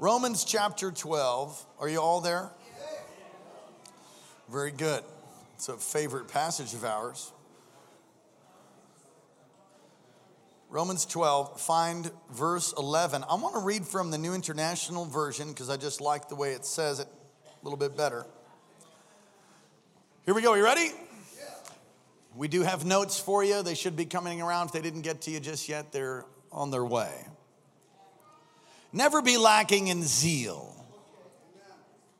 Romans chapter 12. Are you all there? Very good. It's a favorite passage of ours. Romans 12, find verse 11. I want to read from the New International Version because I just like the way it says it a little bit better. Here we go. You ready? We do have notes for you. They should be coming around. If they didn't get to you just yet, they're on their way. Never be lacking in zeal.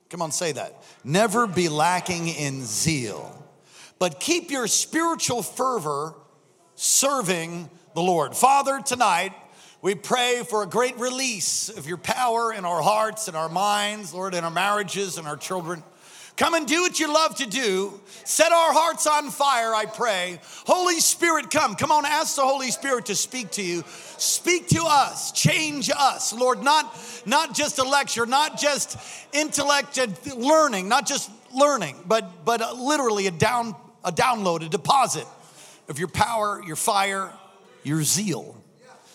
Come on, say that. Never be lacking in zeal, but keep your spiritual fervor serving the Lord. Father, tonight, we pray for a great release of your power in our hearts and our minds, Lord, in our marriages and our children. Come and do what you love to do. Set our hearts on fire, I pray. Holy Spirit, come. Come on, ask the Holy Spirit to speak to you. Speak to us. Change us, Lord. Not, not just a lecture, not just intellect and learning, not just learning, but, but literally a, down, a download, a deposit of your power, your fire, your zeal.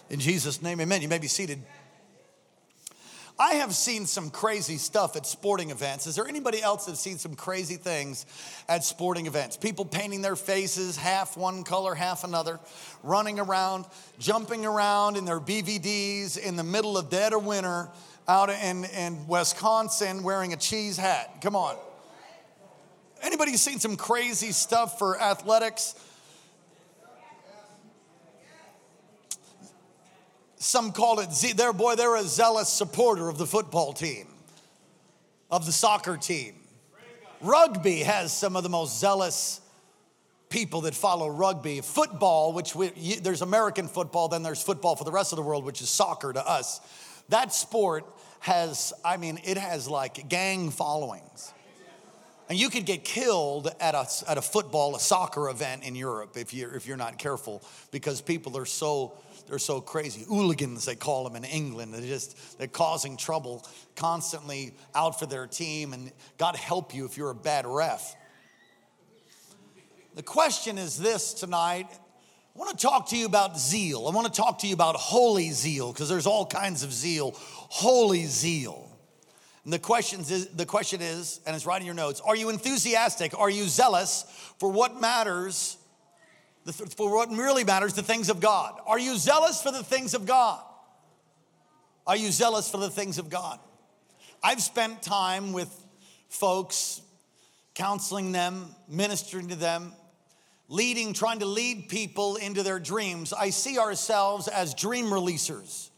In Jesus' name, amen. You may be seated. I have seen some crazy stuff at sporting events. Is there anybody else that's seen some crazy things at sporting events? People painting their faces half one color, half another, running around, jumping around in their BVDs in the middle of dead of winter out in, in Wisconsin wearing a cheese hat. Come on. Anybody seen some crazy stuff for athletics? Some call it, Z- they're, boy, they're a zealous supporter of the football team, of the soccer team. Rugby has some of the most zealous people that follow rugby. Football, which we, there's American football, then there's football for the rest of the world, which is soccer to us. That sport has, I mean, it has like gang followings. And you could get killed at a, at a football, a soccer event in Europe if you're, if you're not careful because people are so they're so crazy. Hooligans, they call them in England. They're just, they're causing trouble, constantly out for their team. And God help you if you're a bad ref. The question is this tonight. I want to talk to you about zeal. I want to talk to you about holy zeal because there's all kinds of zeal. Holy zeal. And the, questions is, the question is, and it's right in your notes Are you enthusiastic? Are you zealous for what matters for what really matters, the things of God. Are you zealous for the things of God? Are you zealous for the things of God? I've spent time with folks, counseling them, ministering to them, leading, trying to lead people into their dreams. I see ourselves as dream releasers.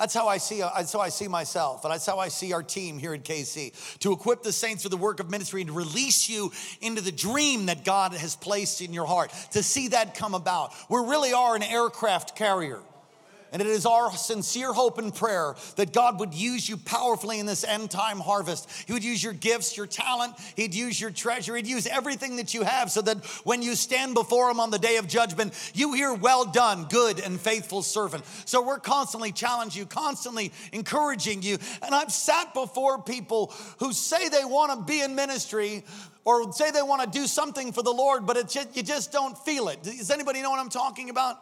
That's how I see. Uh, that's how I see myself, and that's how I see our team here at KC. To equip the saints for the work of ministry and to release you into the dream that God has placed in your heart. To see that come about. We really are an aircraft carrier. And it is our sincere hope and prayer that God would use you powerfully in this end time harvest. He would use your gifts, your talent, He'd use your treasure, He'd use everything that you have so that when you stand before Him on the day of judgment, you hear, Well done, good and faithful servant. So we're constantly challenging you, constantly encouraging you. And I've sat before people who say they want to be in ministry or say they want to do something for the Lord, but just, you just don't feel it. Does anybody know what I'm talking about?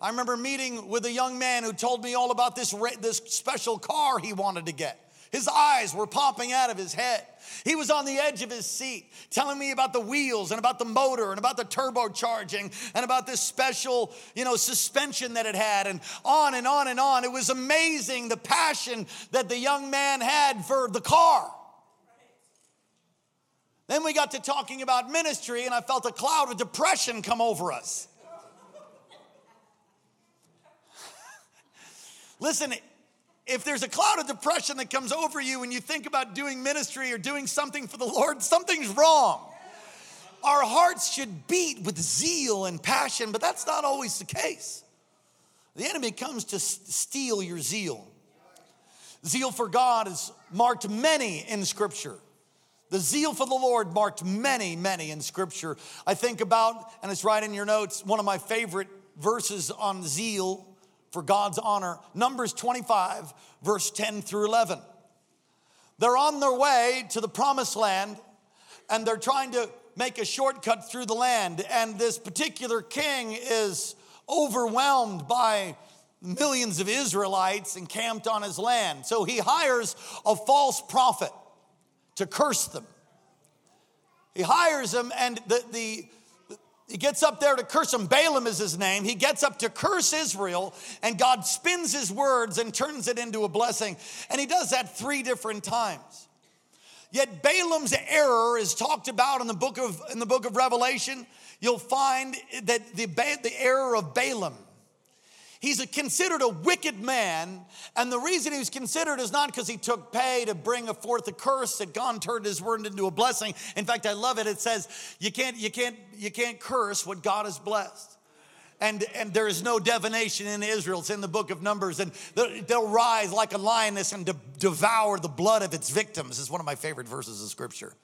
I remember meeting with a young man who told me all about this, this special car he wanted to get. His eyes were popping out of his head. He was on the edge of his seat telling me about the wheels and about the motor and about the turbocharging and about this special, you know, suspension that it had and on and on and on. It was amazing the passion that the young man had for the car. Then we got to talking about ministry and I felt a cloud of depression come over us. Listen, if there's a cloud of depression that comes over you when you think about doing ministry or doing something for the Lord, something's wrong. Our hearts should beat with zeal and passion, but that's not always the case. The enemy comes to steal your zeal. Zeal for God is marked many in Scripture. The zeal for the Lord marked many, many in Scripture. I think about, and it's right in your notes, one of my favorite verses on zeal for God's honor. Numbers 25, verse 10 through 11. They're on their way to the promised land and they're trying to make a shortcut through the land. And this particular king is overwhelmed by millions of Israelites encamped on his land. So he hires a false prophet to curse them. He hires him, and the, the he gets up there to curse him. Balaam is his name. He gets up to curse Israel, and God spins his words and turns it into a blessing. And he does that three different times. Yet Balaam's error is talked about in the book of, in the book of Revelation. You'll find that the, the error of Balaam He's a, considered a wicked man, and the reason he was considered is not because he took pay to bring forth a curse that God turned his word into a blessing. In fact, I love it. It says you can't, you can't, you can't curse what God has blessed. And, and there is no divination in Israel. It's in the book of Numbers. And they'll rise like a lioness and de- devour the blood of its victims. is one of my favorite verses of scripture.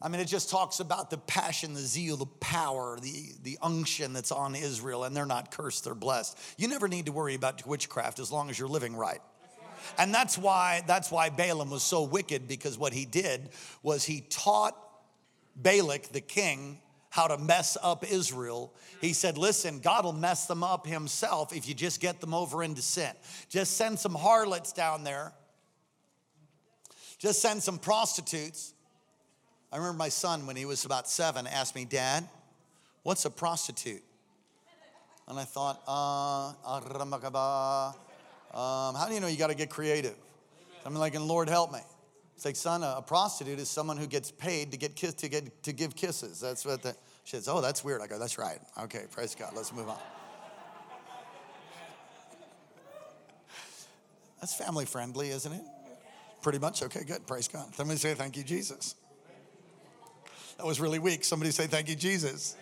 I mean, it just talks about the passion, the zeal, the power, the, the unction that's on Israel, and they're not cursed, they're blessed. You never need to worry about witchcraft as long as you're living right. And that's why, that's why Balaam was so wicked, because what he did was he taught Balak, the king, how to mess up Israel. He said, Listen, God will mess them up himself if you just get them over into sin. Just send some harlots down there, just send some prostitutes I remember my son, when he was about seven, asked me, Dad, what's a prostitute? And I thought, uh, um, how do you know you got to get creative? I'm like, and Lord help me. It's like, son, a, prostitute is someone who gets paid to get kiss, to get to give kisses. That's what the she says. Oh, that's weird. I go, that's right. Okay, praise God. Let's move on. That's family friendly, isn't it? Pretty much. Okay, good. Praise God. Let me say thank you, Jesus. That was really weak. Somebody say, Thank you, Jesus.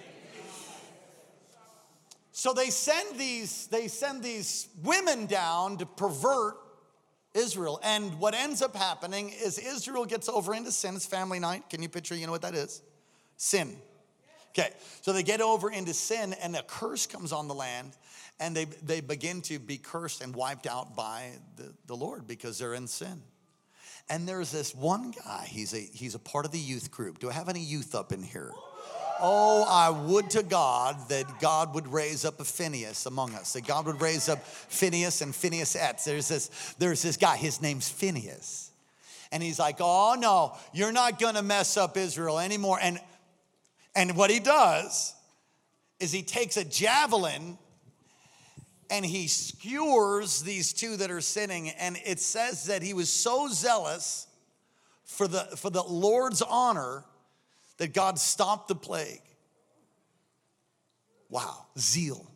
So they send these, they send these women down to pervert Israel. And what ends up happening is Israel gets over into sin. It's family night. Can you picture, you know what that is? Sin. Okay, so they get over into sin, and a curse comes on the land, and they, they begin to be cursed and wiped out by the, the Lord because they're in sin. And there's this one guy, he's a, he's a part of the youth group. Do I have any youth up in here? Oh, I would to God that God would raise up a Phineas among us, that God would raise up Phineas and Phineas Etz. There's this, there's this guy, his name's Phineas. And he's like, oh no, you're not gonna mess up Israel anymore. And, and what he does is he takes a javelin and he skewers these two that are sinning. And it says that he was so zealous for the, for the Lord's honor that God stopped the plague. Wow, zeal,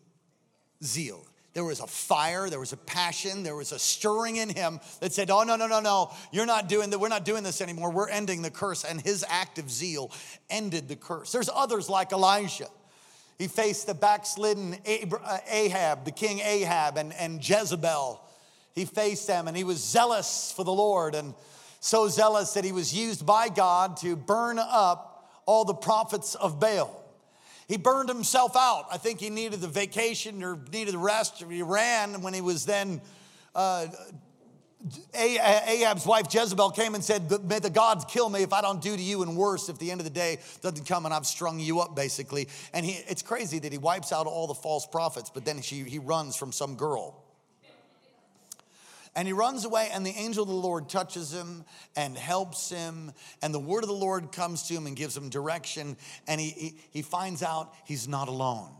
zeal. There was a fire, there was a passion, there was a stirring in him that said, Oh, no, no, no, no, you're not doing that. We're not doing this anymore. We're ending the curse. And his act of zeal ended the curse. There's others like Elijah he faced the backslidden uh, Ahab, the king Ahab, and, and Jezebel. He faced them and he was zealous for the Lord and so zealous that he was used by God to burn up all the prophets of Baal. He burned himself out. I think he needed the vacation or needed the rest. He ran when he was then uh, Ahab's wife Jezebel came and said, May the gods kill me if I don't do to you and worse if the end of the day doesn't come and I've strung you up, basically. And he, it's crazy that he wipes out all the false prophets, but then she, he runs from some girl. And he runs away, and the angel of the Lord touches him and helps him. And the word of the Lord comes to him and gives him direction. And he, he, he finds out he's not alone.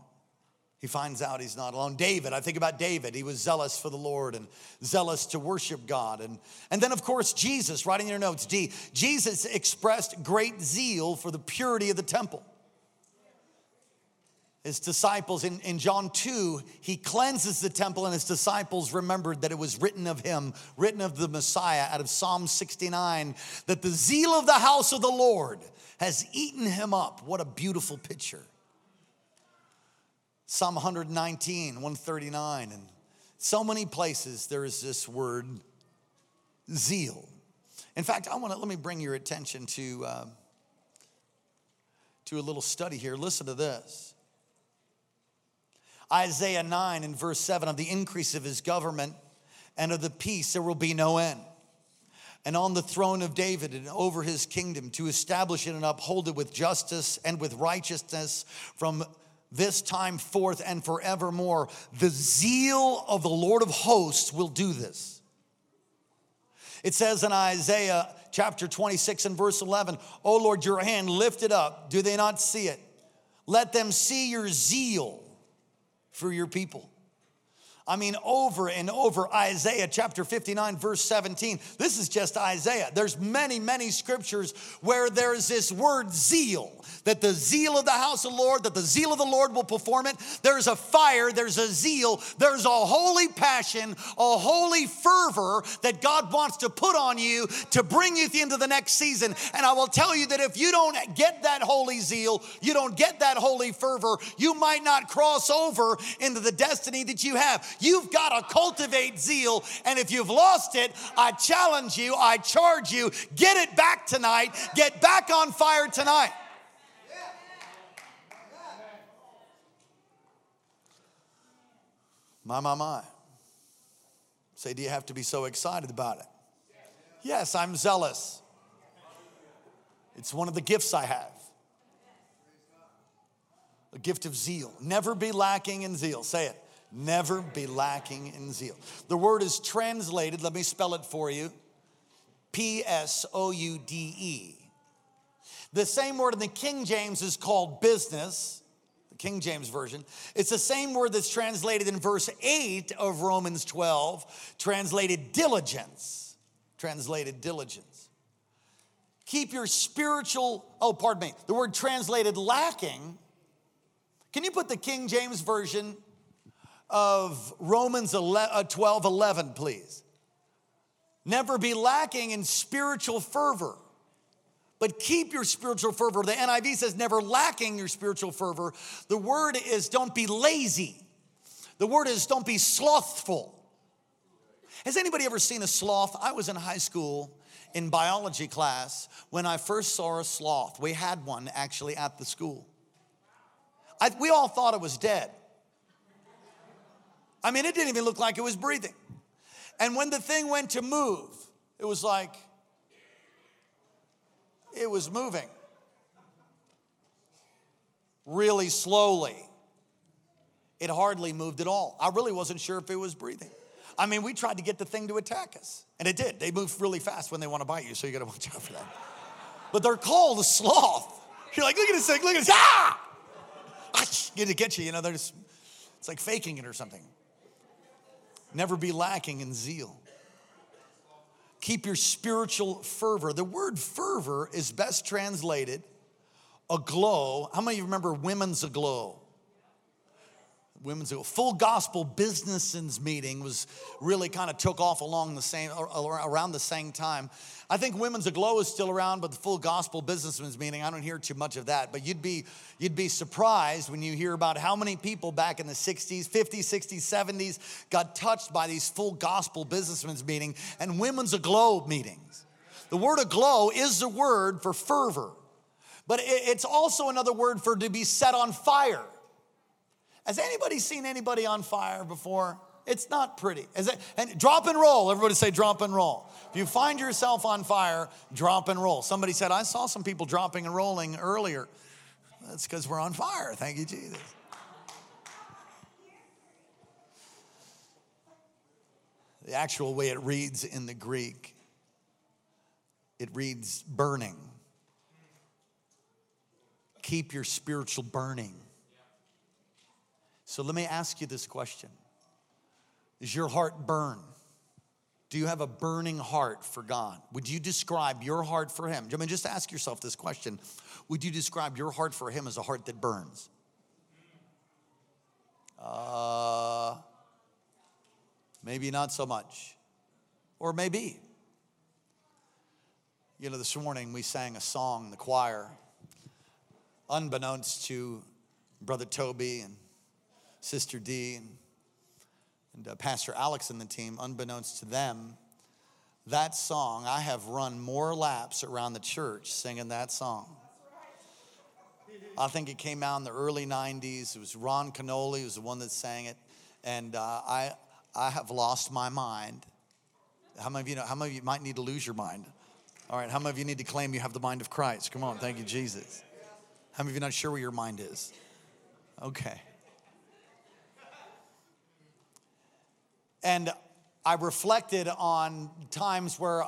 He finds out he's not alone. David, I think about David. He was zealous for the Lord and zealous to worship God. And, and then, of course, Jesus, writing your notes, D. Jesus expressed great zeal for the purity of the temple. His disciples, in, in John 2, he cleanses the temple, and his disciples remembered that it was written of him, written of the Messiah out of Psalm 69, that the zeal of the house of the Lord has eaten him up. What a beautiful picture. Psalm 119, 139, and so many places there is this word zeal. In fact, I want to let me bring your attention to, uh, to a little study here. Listen to this. Isaiah 9 and verse 7 of the increase of his government and of the peace there will be no end. And on the throne of David and over his kingdom to establish it and uphold it with justice and with righteousness from this time forth and forevermore. The zeal of the Lord of hosts will do this. It says in Isaiah chapter 26 and verse 11, Oh Lord, your hand lifted up. Do they not see it? Let them see your zeal for your people. I mean, over and over, Isaiah chapter 59, verse 17. This is just Isaiah. There's many, many scriptures where there's this word zeal, that the zeal of the house of the Lord, that the zeal of the Lord will perform it. There's a fire, there's a zeal, there's a holy passion, a holy fervor that God wants to put on you to bring you into the next season. And I will tell you that if you don't get that holy zeal, you don't get that holy fervor, you might not cross over into the destiny that you have. You've got to cultivate zeal. And if you've lost it, I challenge you, I charge you, get it back tonight, get back on fire tonight. My, my, my. Say, do you have to be so excited about it? Yes, I'm zealous. It's one of the gifts I have a gift of zeal. Never be lacking in zeal. Say it. Never be lacking in zeal. The word is translated, let me spell it for you P S O U D E. The same word in the King James is called business, King James Version. It's the same word that's translated in verse 8 of Romans 12, translated diligence. Translated diligence. Keep your spiritual, oh, pardon me, the word translated lacking. Can you put the King James Version of Romans uh, 12 11, please. Never be lacking in spiritual fervor, but keep your spiritual fervor. The NIV says never lacking your spiritual fervor. The word is don't be lazy. The word is don't be slothful. Has anybody ever seen a sloth? I was in high school in biology class when I first saw a sloth. We had one actually at the school. I, we all thought it was dead. I mean, it didn't even look like it was breathing. And when the thing went to move, it was like, it was moving really slowly. It hardly moved at all. I really wasn't sure if it was breathing. I mean, we tried to get the thing to attack us, and it did. They move really fast when they want to bite you, so you gotta watch out for that. But they're called a sloth. You're like, look at this thing, look at this, ah! Get to get you, you know, they're just, it's like faking it or something. Never be lacking in zeal. Keep your spiritual fervor. The word fervor is best translated aglow. How many of you remember Women's Aglow? Women's Aglow. Full Gospel Businessmen's Meeting was really kind of took off along the same around the same time. I think Women's Aglow is still around, but the full gospel businessman's meeting, I don't hear too much of that. But you'd be, you'd be surprised when you hear about how many people back in the 60s, 50s, 60s, 70s got touched by these full gospel businessman's meeting and Women's Aglow meetings. The word aglow is the word for fervor, but it's also another word for to be set on fire. Has anybody seen anybody on fire before? It's not pretty. It, and drop and roll. Everybody say drop and roll. If you find yourself on fire, drop and roll. Somebody said, I saw some people dropping and rolling earlier. That's because we're on fire. Thank you, Jesus. The actual way it reads in the Greek, it reads burning. Keep your spiritual burning. So let me ask you this question Does your heart burn? Do you have a burning heart for God? Would you describe your heart for Him? I mean, just ask yourself this question Would you describe your heart for Him as a heart that burns? Uh, maybe not so much. Or maybe. You know, this morning we sang a song in the choir, unbeknownst to Brother Toby and Sister D and and uh, Pastor Alex and the team, unbeknownst to them, that song, I have run more laps around the church singing that song. I think it came out in the early 90s. It was Ron Kenoly, was the one that sang it. And uh, I, I have lost my mind. How many of you know? How many of you might need to lose your mind? All right, how many of you need to claim you have the mind of Christ? Come on, thank you, Jesus. How many of you not sure where your mind is? Okay. And I reflected on times where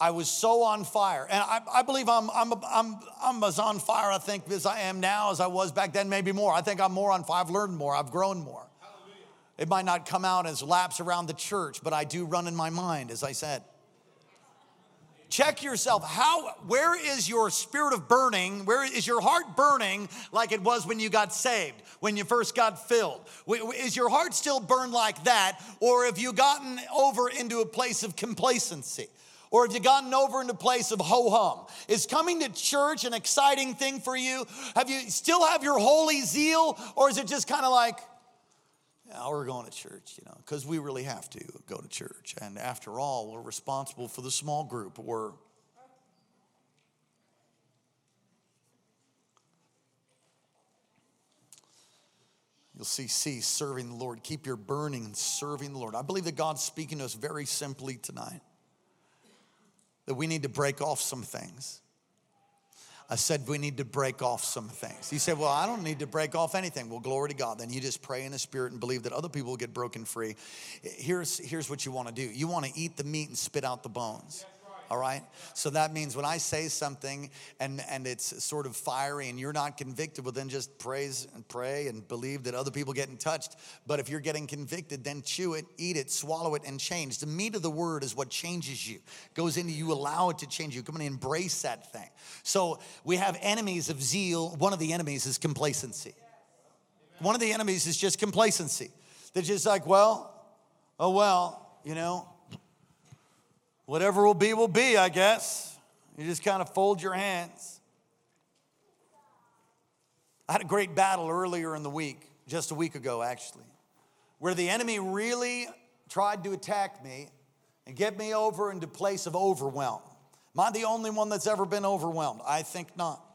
I was so on fire. And I, I believe I'm, I'm, I'm, I'm as on fire, I think, as I am now as I was back then, maybe more. I think I'm more on fire. I've learned more, I've grown more. Hallelujah. It might not come out as laps around the church, but I do run in my mind, as I said. Check yourself. How, where is your spirit of burning? Where is your heart burning like it was when you got saved, when you first got filled? Is your heart still burned like that? Or have you gotten over into a place of complacency? Or have you gotten over into a place of ho hum? Is coming to church an exciting thing for you? Have you still have your holy zeal? Or is it just kind of like, yeah, we're going to church, you know, because we really have to go to church. And after all, we're responsible for the small group. We're You'll see C, serving the Lord. Keep your burning and serving the Lord. I believe that God's speaking to us very simply tonight that we need to break off some things. I said we need to break off some things. He said, Well, I don't need to break off anything. Well, glory to God. Then you just pray in the spirit and believe that other people will get broken free. Here's, here's what you want to do you want to eat the meat and spit out the bones all right? So that means when I say something and, and it's sort of fiery and you're not convicted, well, then just praise and pray and believe that other people getting touched. But if you're getting convicted, then chew it, eat it, swallow it, and change. The meat of the word is what changes you, goes into you, allow it to change you. Come and embrace that thing. So we have enemies of zeal. One of the enemies is complacency. One of the enemies is just complacency. They're just like, well, oh, well, you know, whatever will be, will be, I guess. You just kind of fold your hands. I had a great battle earlier in the week, just a week ago actually, where the enemy really tried to attack me and get me over into place of overwhelm. Am I the only one that's ever been overwhelmed? I think not.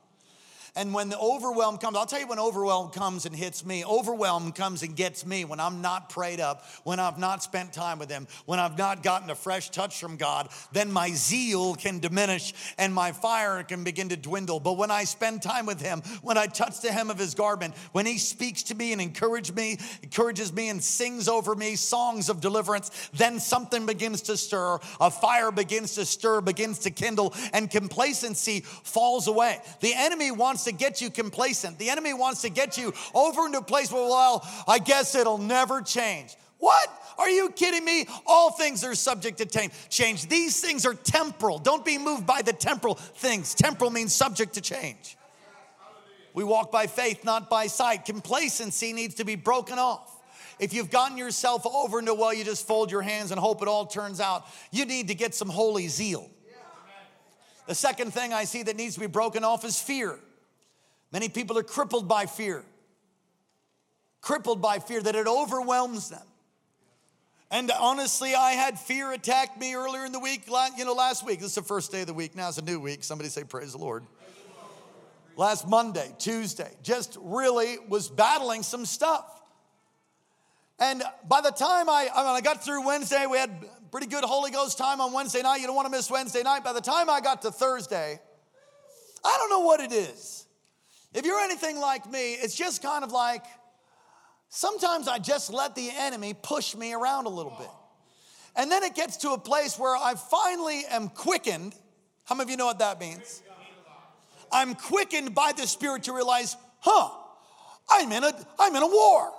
And when the overwhelm comes, I'll tell you when overwhelm comes and hits me. Overwhelm comes and gets me when I'm not prayed up, when I've not spent time with Him, when I've not gotten a fresh touch from God, then my zeal can diminish and my fire can begin to dwindle. But when I spend time with Him, when I touch the hem of His garment, when He speaks to me and encourages me, encourages me and sings over me songs of deliverance, then something begins to stir. A fire begins to stir, begins to kindle, and complacency falls away. The enemy wants wants to get you complacent. The enemy wants to get you over into a place where, well, I guess it'll never change. What? Are you kidding me? All things are subject to change. These things are temporal. Don't be moved by the temporal things. Temporal means subject to change. We walk by faith, not by sight. Complacency needs to be broken off. If you've gotten yourself over into, well, you just fold your hands and hope it all turns out, you need to get some holy zeal. The second thing I see that needs to be broken off is fear. Many people are crippled by fear, crippled by fear that it overwhelms them. And honestly, I had fear attack me earlier in the week, you know, last week. This is the first day of the week. Now it's a new week. Somebody say, Praise the Lord. Last Monday, Tuesday, just really was battling some stuff. And by the time I, I, mean, I got through Wednesday, we had pretty good Holy Ghost time on Wednesday night. You don't want to miss Wednesday night. By the time I got to Thursday, I don't know what it is. If you're anything like me, it's just kind of like sometimes I just let the enemy push me around a little bit. And then it gets to a place where I finally am quickened. How many of you know what that means? I'm quickened by the Spirit to realize, huh, I'm in a, I'm in a war.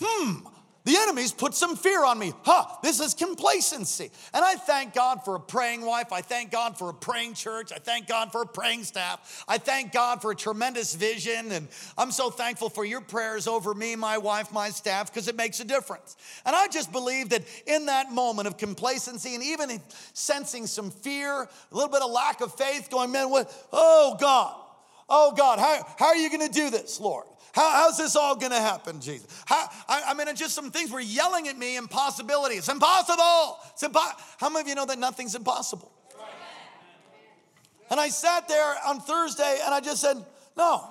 Hmm, the enemies put some fear on me. Huh, this is complacency. And I thank God for a praying wife. I thank God for a praying church. I thank God for a praying staff. I thank God for a tremendous vision. And I'm so thankful for your prayers over me, my wife, my staff, because it makes a difference. And I just believe that in that moment of complacency and even sensing some fear, a little bit of lack of faith, going, man, what? Oh, God. Oh, God, how, how are you going to do this, Lord? How, how's this all gonna happen, Jesus? How, I, I, mean, it's just some things were yelling at me impossibility. It's impossible. It's impo- How many of you know that nothing's impossible? And I sat there on Thursday and I just said, no,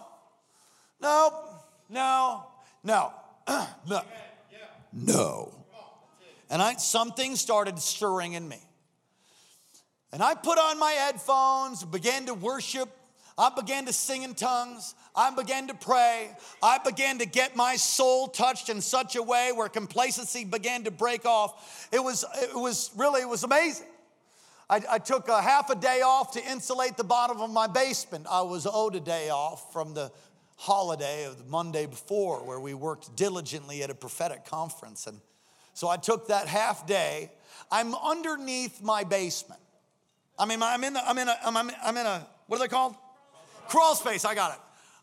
no, no, no, no, no. And I, something started stirring in me. And I put on my headphones, began to worship I began to sing in tongues. I began to pray. I began to get my soul touched in such a way where complacency began to break off. It was, it was really, it was amazing. I, I took a half a day off to insulate the bottom of my basement. I was owed a day off from the holiday of the Monday before where we worked diligently at a prophetic conference. And so I took that half day. I'm underneath my basement. I mean, I'm in, the, I'm in a, I'm, I'm in a, what are they called? Crawl space, I got it.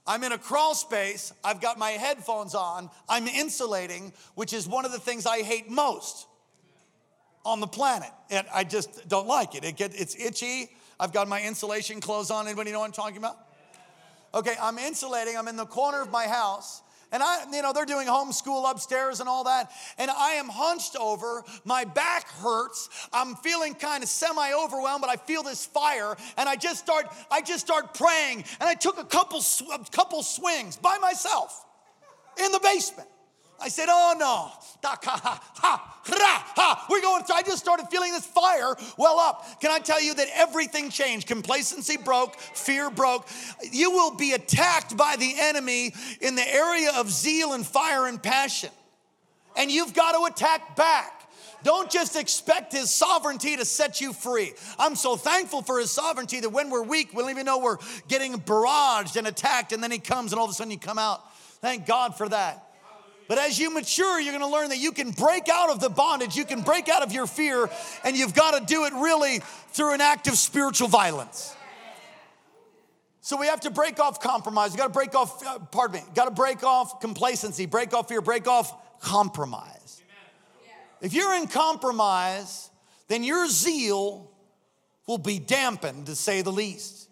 I'm in a crawl space. I've got my headphones on. I'm insulating, which is one of the things I hate most on the planet. And I just don't like it. It get, it's itchy. I've got my insulation clothes on. Anybody know what I'm talking about? Okay, I'm insulating. I'm in the corner of my house. And I, you know, they're doing homeschool upstairs and all that. And I am hunched over. My back hurts. I'm feeling kind of semi overwhelmed, but I feel this fire. And I just start, I just start praying. And I took a couple, a couple swings by myself in the basement. I said, oh no. We're going through. I just started feeling this fire well up. Can I tell you that everything changed? Complacency broke, fear broke. You will be attacked by the enemy in the area of zeal and fire and passion. And you've got to attack back. Don't just expect his sovereignty to set you free. I'm so thankful for his sovereignty that when we're weak, we don't even know we're getting barraged and attacked, and then he comes and all of a sudden you come out. Thank God for that. But as you mature, you're gonna learn that you can break out of the bondage, you can break out of your fear, and you've gotta do it really through an act of spiritual violence. So we have to break off compromise. We got to break off, uh, pardon me, got to break off complacency, break off fear, break off compromise. If you're in compromise, then your zeal will be dampened, to say the least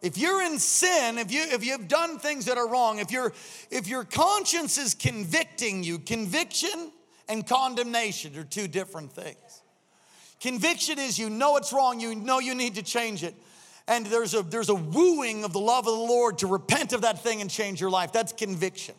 if you're in sin, if you if you've done things that are wrong, if your if your conscience is convicting you, conviction and condemnation are two different things. Conviction is you know it's wrong, you know you need to change it. And there's a there's a wooing of the love of the Lord to repent of that thing and change your life. That's conviction.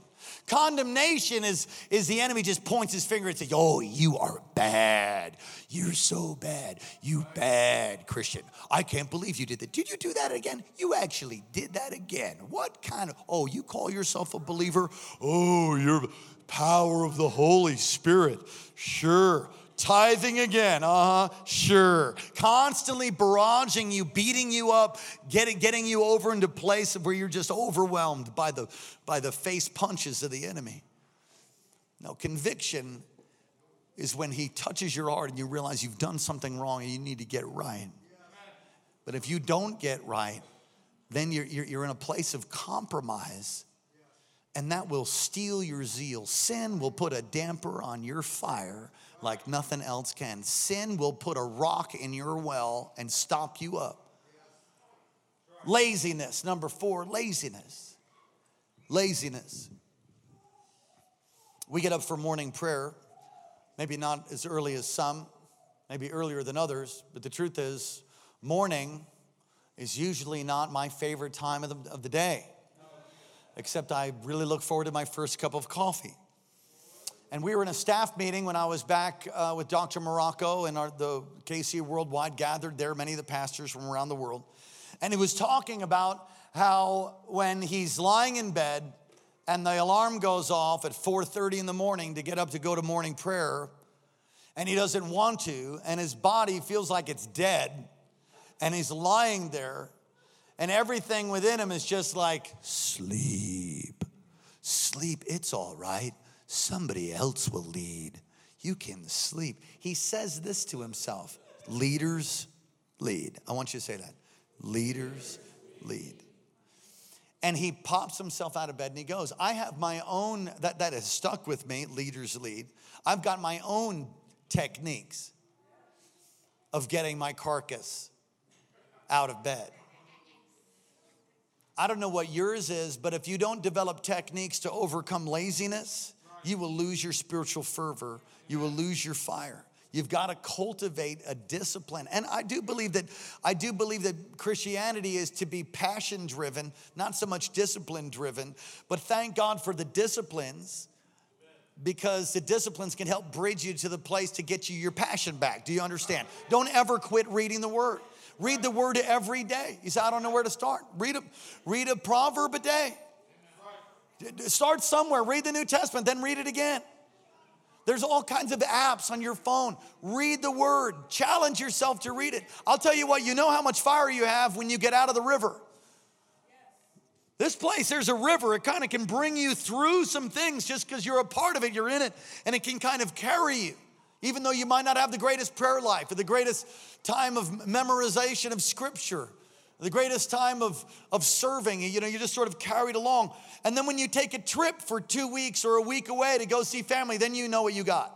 Condemnation is, is the enemy just points his finger and says, Oh, you are bad. You're so bad. You bad Christian. I can't believe you did that. Did you do that again? You actually did that again. What kind of, oh, you call yourself a believer? Oh, you're power of the Holy Spirit. Sure. Tithing again, uh huh, sure. Constantly barraging you, beating you up, getting, getting you over into place where you're just overwhelmed by the, by the face punches of the enemy. Now, conviction is when he touches your heart and you realize you've done something wrong and you need to get right. But if you don't get right, then you're, you're, you're in a place of compromise and that will steal your zeal. Sin will put a damper on your fire like nothing else can. Sin will put a rock in your well and stop you up. Laziness, number four, laziness. Laziness. We get up for morning prayer, maybe not as early as some, maybe earlier than others, but the truth is, morning is usually not my favorite time of the, of the day, except I really look forward to my first cup of coffee. And we were in a staff meeting when I was back uh, with Dr. Morocco and our, the KC Worldwide gathered there, many of the pastors from around the world. And he was talking about how when he's lying in bed and the alarm goes off at 4:30 in the morning to get up to go to morning prayer, and he doesn't want to, and his body feels like it's dead, and he's lying there, and everything within him is just like, sleep, sleep, it's all right somebody else will lead. You can sleep. He says this to himself leaders lead. I want you to say that. Leaders lead. And he pops himself out of bed and he goes, I have my own, that, that has stuck with me, leaders lead. I've got my own techniques of getting my carcass out of bed. I don't know what yours is, but if you don't develop techniques to overcome laziness, you will lose your spiritual fervor. You will lose your fire. You've got to cultivate a discipline. And I do believe that I do believe that Christianity is to be passion driven, not so much discipline driven. But thank God for the disciplines because the disciplines can help bridge you to the place to get you your passion back. Do you understand? Don't ever quit reading the word. Read the word every day. You say, I don't know where to start. Read a, read a proverb a day. Start somewhere, read the New Testament, then read it again. There's all kinds of apps on your phone. Read the word, challenge yourself to read it. I'll tell you what, you know how much fire you have when you get out of the river. This place, there's a river. It kind of can bring you through some things just because you're a part of it, you're in it, and it can kind of carry you. Even though you might not have the greatest prayer life or the greatest time of memorization of scripture, the greatest time of, of serving, you know, you're just sort of carried along. And then when you take a trip for two weeks or a week away to go see family, then you know what you got.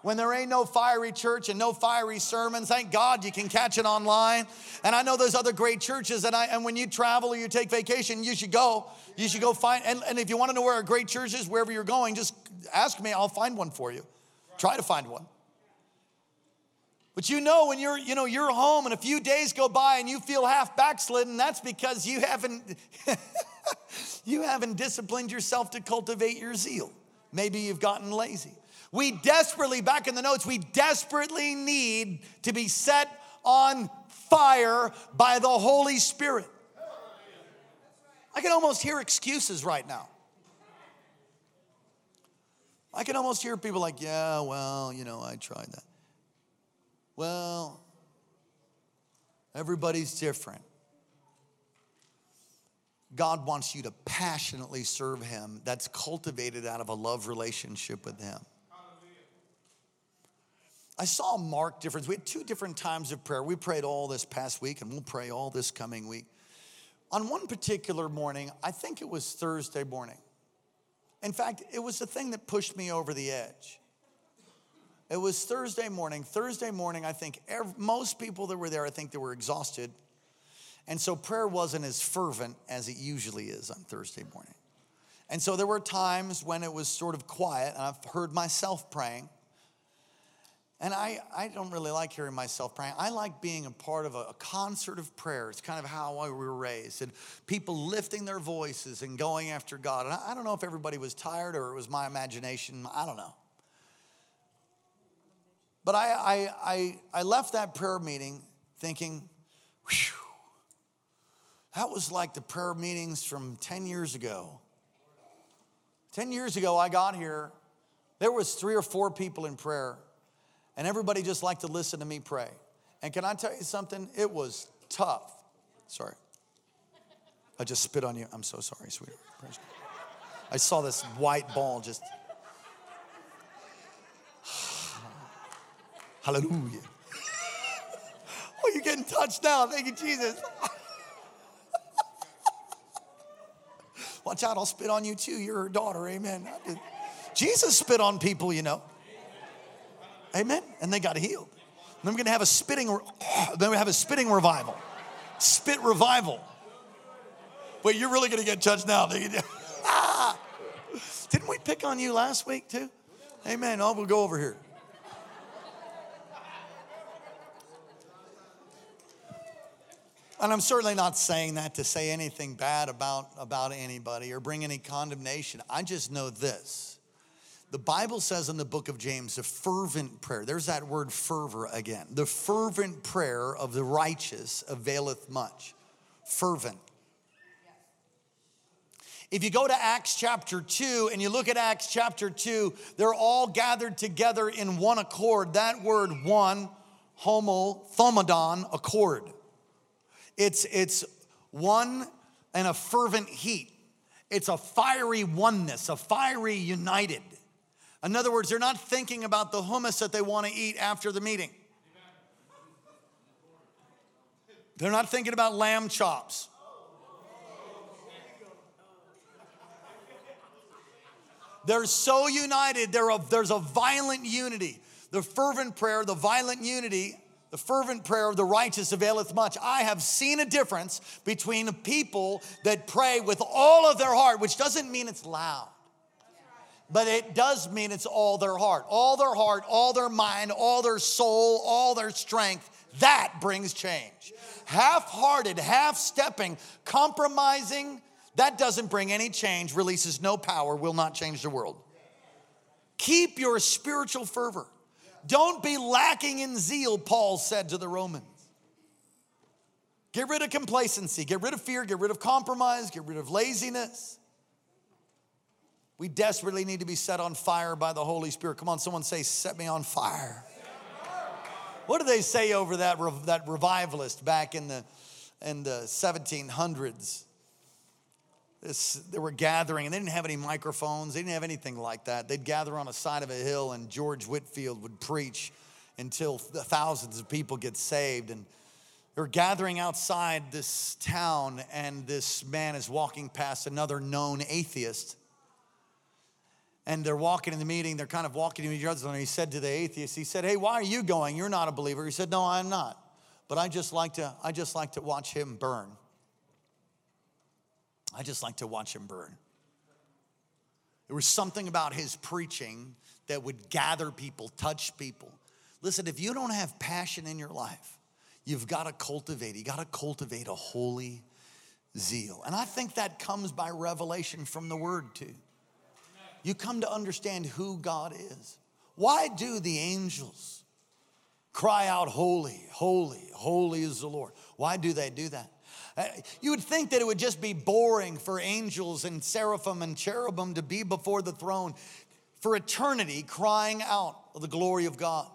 When there ain't no fiery church and no fiery sermons, thank God you can catch it online. And I know there's other great churches, and, I, and when you travel or you take vacation, you should go. You should go find, and, and if you want to know where a great church is, wherever you're going, just ask me, I'll find one for you. Try to find one. But you know when you're, you know, you're home and a few days go by and you feel half backslidden, that's because you haven't you haven't disciplined yourself to cultivate your zeal. Maybe you've gotten lazy. We desperately, back in the notes, we desperately need to be set on fire by the Holy Spirit. I can almost hear excuses right now. I can almost hear people like, yeah, well, you know, I tried that. Well, everybody's different. God wants you to passionately serve Him. That's cultivated out of a love relationship with Him. I saw a marked difference. We had two different times of prayer. We prayed all this past week, and we'll pray all this coming week. On one particular morning, I think it was Thursday morning. In fact, it was the thing that pushed me over the edge. It was Thursday morning. Thursday morning, I think most people that were there, I think they were exhausted. And so prayer wasn't as fervent as it usually is on Thursday morning. And so there were times when it was sort of quiet, and I've heard myself praying. And I, I don't really like hearing myself praying. I like being a part of a, a, concert of prayer. It's kind of how I were raised. And people lifting their voices and going after God. And I, I don't know if everybody was tired or it was my imagination. I don't know. But I, I, I, I left that prayer meeting thinking, whew, that was like the prayer meetings from 10 years ago. 10 years ago, I got here, there was three or four people in prayer and everybody just liked to listen to me pray. And can I tell you something? It was tough. Sorry. I just spit on you. I'm so sorry, sweetheart. I saw this white ball just. Hallelujah. oh, you're getting touched now. Thank you, Jesus. Watch out, I'll spit on you too. You're her daughter. Amen. Jesus spit on people, you know. Amen. And they got healed. Then we're going to have a spitting. Then we have a spitting revival. Spit revival. Wait, you're really going to get judged now. ah! Didn't we pick on you last week too? Amen. Oh, we'll go over here. And I'm certainly not saying that to say anything bad about, about anybody or bring any condemnation. I just know this the Bible says in the book of James, a fervent prayer. There's that word fervor again. The fervent prayer of the righteous availeth much. Fervent. If you go to Acts chapter 2 and you look at Acts chapter 2, they're all gathered together in one accord. That word one, homo, thomadon, accord. It's, it's one and a fervent heat. It's a fiery oneness, a fiery united. In other words, they're not thinking about the hummus that they want to eat after the meeting. They're not thinking about lamb chops. They're so united, there's a violent unity. The fervent prayer, the violent unity, the fervent prayer of the righteous availeth much. I have seen a difference between people that pray with all of their heart, which doesn't mean it's loud but it does mean it's all their heart. All their heart, all their mind, all their soul, all their strength. That brings change. Half hearted, half stepping, compromising, that doesn't bring any change, releases no power, will not change the world. Keep your spiritual fervor. Don't be lacking in zeal, Paul said to the Romans. Get rid of complacency, get rid of fear, get rid of compromise, get rid of laziness. We desperately need to be set on fire by the Holy Spirit. Come on, someone say, Set me on fire. What do they say over that, that revivalist back in the, in the 1700s? This, they were gathering and they didn't have any microphones, they didn't have anything like that. They'd gather on the side of a hill and George Whitefield would preach until thousands of people get saved. And they're gathering outside this town, and this man is walking past another known atheist. And they're walking in the meeting, they're kind of walking to each other. And he said to the atheist, he said, Hey, why are you going? You're not a believer. He said, No, I'm not. But I just like to, I just like to watch him burn. I just like to watch him burn. There was something about his preaching that would gather people, touch people. Listen, if you don't have passion in your life, you've got to cultivate, you got to cultivate a holy zeal. And I think that comes by revelation from the word too. You come to understand who God is. Why do the angels cry out, Holy, holy, holy is the Lord? Why do they do that? Uh, you would think that it would just be boring for angels and seraphim and cherubim to be before the throne for eternity crying out the glory of God.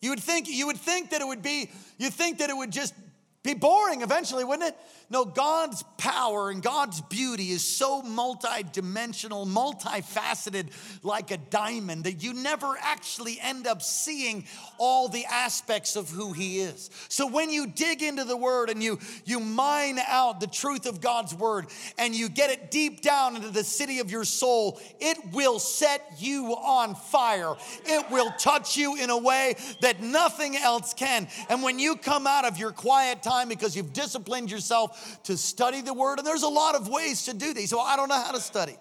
You would think you would think that it would be you think that it would just be boring eventually, wouldn't it? No, God's power and God's beauty is so multi-dimensional, multifaceted like a diamond that you never actually end up seeing all the aspects of who he is. So when you dig into the word and you you mine out the truth of God's word and you get it deep down into the city of your soul, it will set you on fire. It will touch you in a way that nothing else can. And when you come out of your quiet time because you've disciplined yourself to study the word. And there's a lot of ways to do these. So I don't know how to study.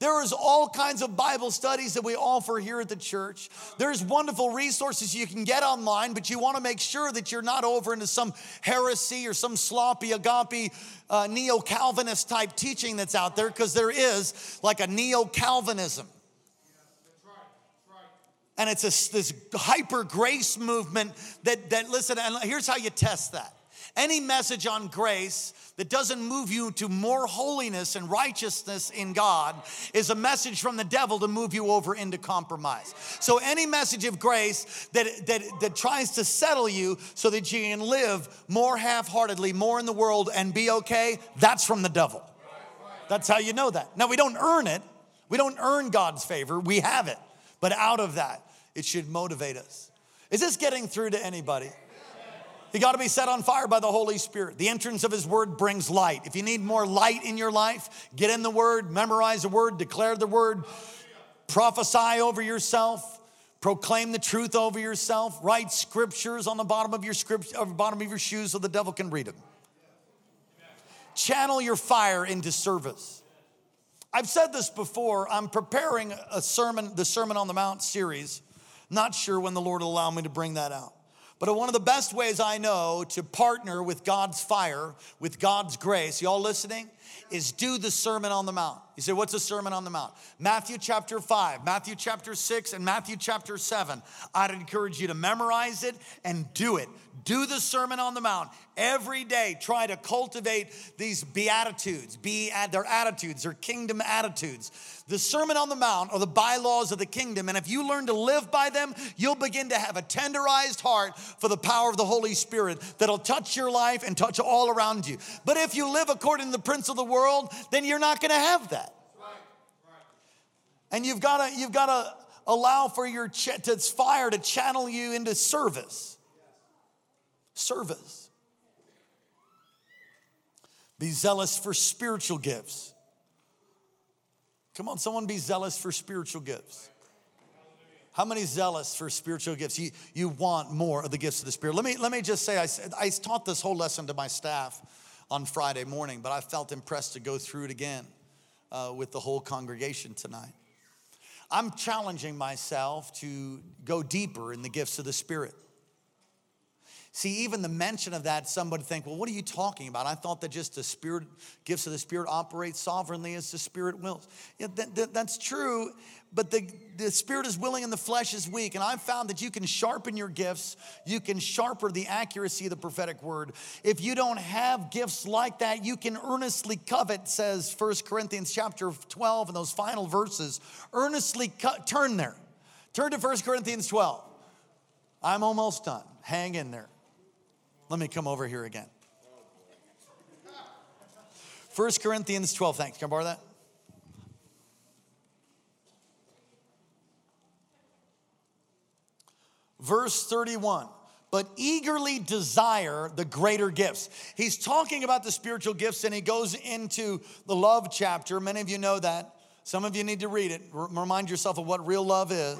There is all kinds of Bible studies that we offer here at the church. There's wonderful resources you can get online, but you want to make sure that you're not over into some heresy or some sloppy agape uh, neo Calvinist type teaching that's out there, because there is like a neo Calvinism. And it's a, this hyper grace movement that, that, listen, and here's how you test that. Any message on grace that doesn't move you to more holiness and righteousness in God is a message from the devil to move you over into compromise. So any message of grace that, that, that tries to settle you so that you can live more half-heartedly, more in the world and be okay, that's from the devil. That's how you know that. Now we don't earn it. We don't earn God's favor. We have it. But out of that, it should motivate us. Is this getting through to anybody? You got to be set on fire by the Holy Spirit. The entrance of His Word brings light. If you need more light in your life, get in the Word, memorize the Word, declare the Word, prophesy over yourself, proclaim the truth over yourself, write scriptures on the bottom of your script, the bottom of your shoes so the devil can read them. Channel your fire into service. I've said this before. I'm preparing a sermon, the Sermon on the Mount series. Not sure when the Lord will allow me to bring that out. But one of the best ways I know to partner with God's fire, with God's grace, y'all listening, is do the Sermon on the Mount. You say, what's the Sermon on the Mount? Matthew chapter 5, Matthew chapter 6, and Matthew chapter 7. I'd encourage you to memorize it and do it. Do the Sermon on the Mount every day. Try to cultivate these beatitudes, be their attitudes, their kingdom attitudes. The Sermon on the Mount are the bylaws of the kingdom, and if you learn to live by them, you'll begin to have a tenderized heart for the power of the Holy Spirit that'll touch your life and touch all around you. But if you live according to the prince of the world, then you're not going to have that. And you've got to you've got to allow for your ch- to fire to channel you into service service. Be zealous for spiritual gifts. Come on, someone be zealous for spiritual gifts. How many zealous for spiritual gifts? You, you want more of the gifts of the Spirit. Let me, let me just say, I, I taught this whole lesson to my staff on Friday morning, but I felt impressed to go through it again uh, with the whole congregation tonight. I'm challenging myself to go deeper in the gifts of the Spirit. See, even the mention of that, somebody think, well, what are you talking about? I thought that just the spirit, gifts of the spirit operate sovereignly as the spirit wills. Yeah, that, that, that's true, but the, the spirit is willing and the flesh is weak. And I've found that you can sharpen your gifts, you can sharpen the accuracy of the prophetic word. If you don't have gifts like that, you can earnestly covet, says 1 Corinthians chapter 12 and those final verses. Earnestly cut, turn there. Turn to 1 Corinthians 12. I'm almost done. Hang in there. Let me come over here again. 1 Corinthians 12. Thanks. Can I borrow that? Verse 31 but eagerly desire the greater gifts. He's talking about the spiritual gifts and he goes into the love chapter. Many of you know that. Some of you need to read it. Remind yourself of what real love is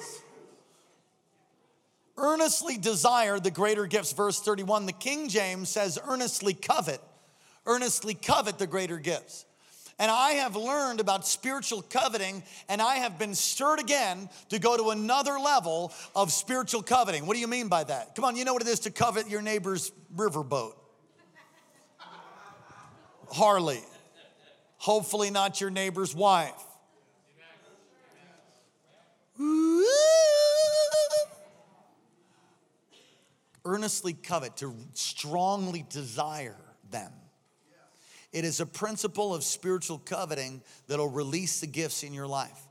earnestly desire the greater gifts. Verse 31, the King James says, earnestly covet, earnestly covet the greater gifts. And I have learned about spiritual coveting, and I have been stirred again to go to another level of spiritual coveting. What do you mean by that? Come on, you know what it is to covet your neighbor's riverboat. Harley. Hopefully, not your neighbor's wife. Ooh earnestly covet, to strongly desire them. It is a principle of spiritual coveting that'll release the gifts in your life.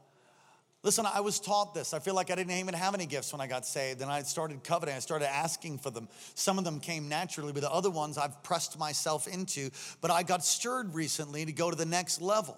Listen, I was taught this. I feel like I didn't even have any gifts when I got saved, and I started coveting. I started asking for them. Some of them came naturally, but the other ones I've pressed myself into. But I got stirred recently to go to the next level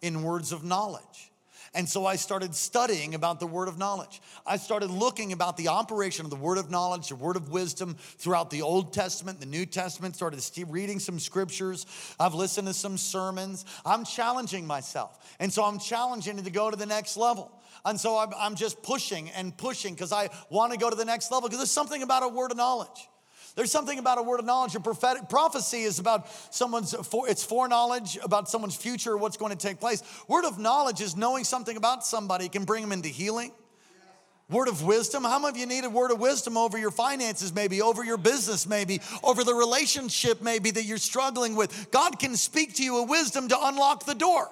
in words of knowledge. And so I started studying about the word of knowledge. I started looking about the operation of the word of knowledge, the word of wisdom throughout the Old Testament, the New Testament, started reading some scriptures. I've listened to some sermons. I'm challenging myself. And so I'm challenging to go to the next level. And so I'm, just pushing and pushing because I want to go to the next level because there's something about a word of knowledge. There's something about a word of knowledge. A prophetic prophecy is about someone's, for, it's foreknowledge about someone's future, what's going to take place. Word of knowledge is knowing something about somebody can bring them into healing. Word of wisdom. How many of you need a word of wisdom over your finances, maybe, over your business, maybe, over the relationship, maybe, that you're struggling with? God can speak to you a wisdom to unlock the door.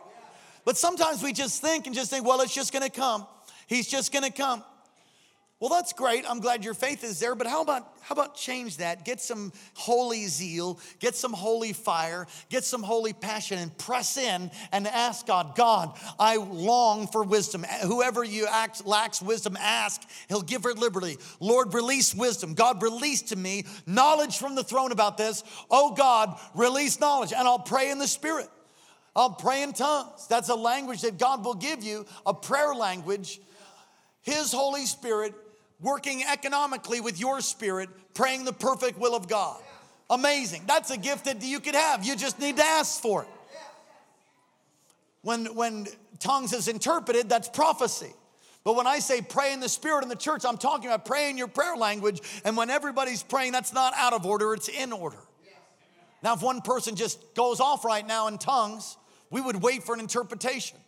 But sometimes we just think and just think, well, it's just gonna come. He's just gonna come. Well, that's great. I'm glad your faith is there, but how about how about change that? Get some holy zeal, get some holy fire, get some holy passion and press in and ask God, God, I long for wisdom. Whoever you act, lacks wisdom, ask, he'll give her liberty. Lord, release wisdom. God, release to me knowledge from the throne about this. Oh God, release knowledge. And I'll pray in the spirit. I'll pray in tongues. That's a language that God will give you, a prayer language. His Holy Spirit working economically with your spirit, praying the perfect will of God. Amazing. That's a gift that you could have. You just need to ask for it. When, when tongues is interpreted, that's prophecy. But when I say pray in the spirit in the church, I'm talking about praying your prayer language. And when everybody's praying, that's not out of order, it's in order. Now, if one person just goes off right now in tongues, we would wait for an interpretation.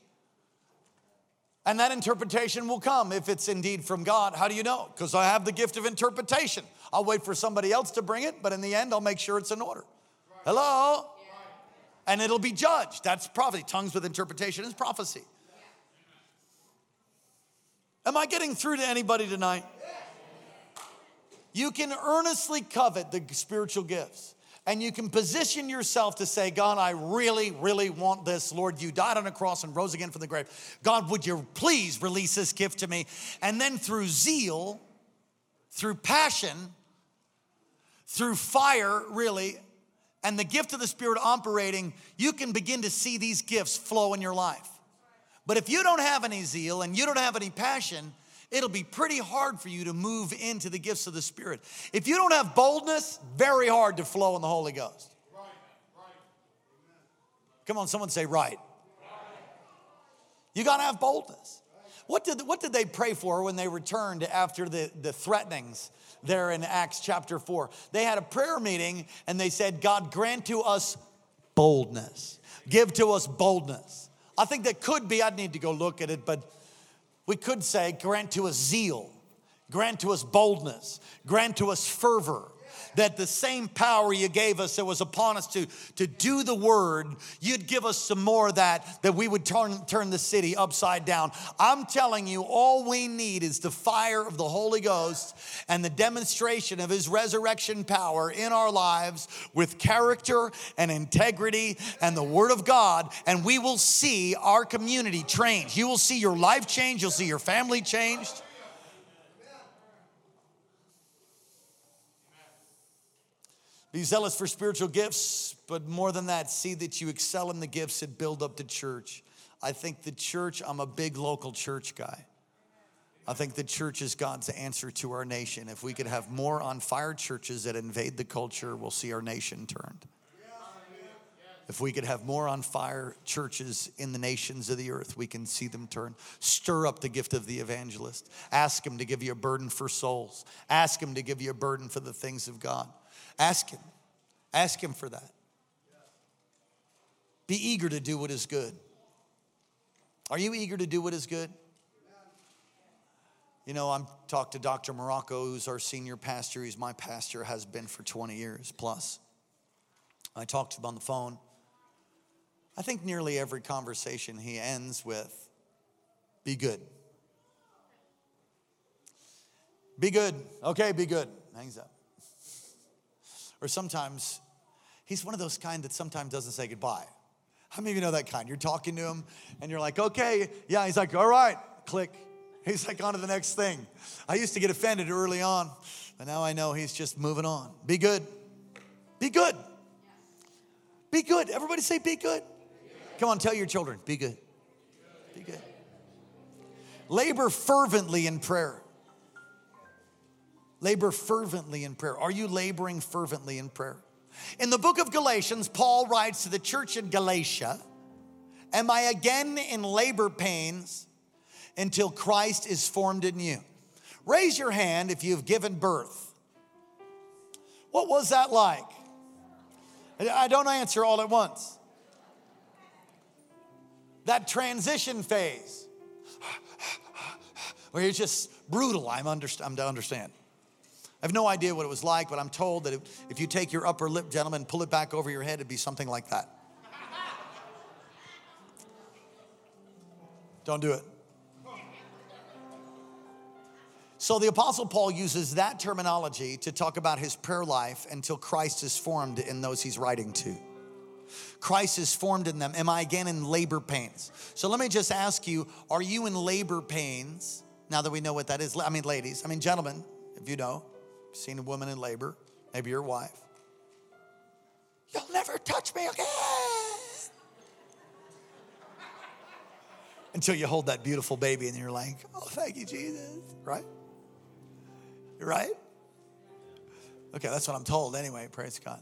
And that interpretation will come if it's indeed from God. How do you know? Because I have the gift of interpretation. I'll wait for somebody else to bring it, but in the end, I'll make sure it's in order. Right. Hello? Yeah. And it'll be judged. That's prophecy. Tongues with interpretation is prophecy. Yeah. Am I getting through to anybody tonight? Yeah. You can earnestly covet the spiritual gifts and you can position yourself to say, God, I really, really want this. Lord, you died on a cross and rose again from the grave. God, would you please release this gift to me? And then through zeal, through passion, through fire, really, and the gift of the Spirit operating, you can begin to see these gifts flow in your life. But if you don't have any zeal and you don't have any passion, it'll be pretty hard for you to move into the gifts of the Spirit. If you don't have boldness, very hard to flow in the Holy Ghost. Come on, someone say, right. You got to have boldness. What did, what did they pray for when they returned after the, the threatenings there in Acts chapter 4? They had a prayer meeting and they said, God, grant to us boldness. Give to us boldness. I think that could be, I'd need to go look at it, but we could say, grant to us zeal, grant to us boldness, grant to us fervor. That the same power you gave us that was upon us to, to do the word, you'd give us some more of that, that we would turn, turn the city upside down. I'm telling you, all we need is the fire of the Holy Ghost and the demonstration of his resurrection power in our lives with character and integrity and the word of God, and we will see our community change. You will see your life change, you'll see your family changed. Be zealous for spiritual gifts, but more than that, see that you excel in the gifts that build up the church. I think the church, I'm a big local church guy. I think the church is God's answer to our nation. If we could have more on fire churches that invade the culture, we'll see our nation turned. If we could have more on fire churches in the nations of the earth, we can see them turn. Stir up the gift of the evangelist. Ask him to give you a burden for souls. Ask him to give you a burden for the things of God. Ask Him. Ask Him for that. Be eager to do what is good. Are you eager to do what is good? You know, I'm talked to Dr. Morocco, who's our senior pastor. He's my pastor, has been for 20 years plus. I talked to him on the phone. I think nearly every conversation he ends with, be good. Be good. Okay, be good. Hangs up. Or sometimes he's one of those kind that sometimes doesn't say goodbye. How many of you know that kind? You're talking to him and you're like, okay, yeah. He's like, all right, click. He's like, on to the next thing. I used to get offended early on, but now I know he's just moving on. Be good. Be good. Be good. Everybody say, be good. Come on, tell your children, be good. Be good. Labor fervently in prayer. Labor fervently in prayer. Are you laboring fervently in prayer? In the book of Galatians, Paul writes to the church in Galatia Am I again in labor pains until Christ is formed in you? Raise your hand if you've given birth. What was that like? I don't answer all at once. That transition phase where you're just brutal, I'm, I'm to understand. I have no idea what it was like, but I'm told that if you take your upper lip, gentlemen, pull it back over your head, it'd be something like that. Don't do it. So the Apostle Paul uses that terminology to talk about his prayer life until Christ is formed in those he's writing to. Christ is formed in them. Am I again in labor pains? So let me just ask you are you in labor pains now that we know what that is? I mean, ladies, I mean, gentlemen, if you know seen a woman in labor, maybe your wife. You'll never touch me again. Until you hold that beautiful baby and you're like, oh, thank you, Jesus, right? You're right? Okay, that's what I'm told anyway, praise God.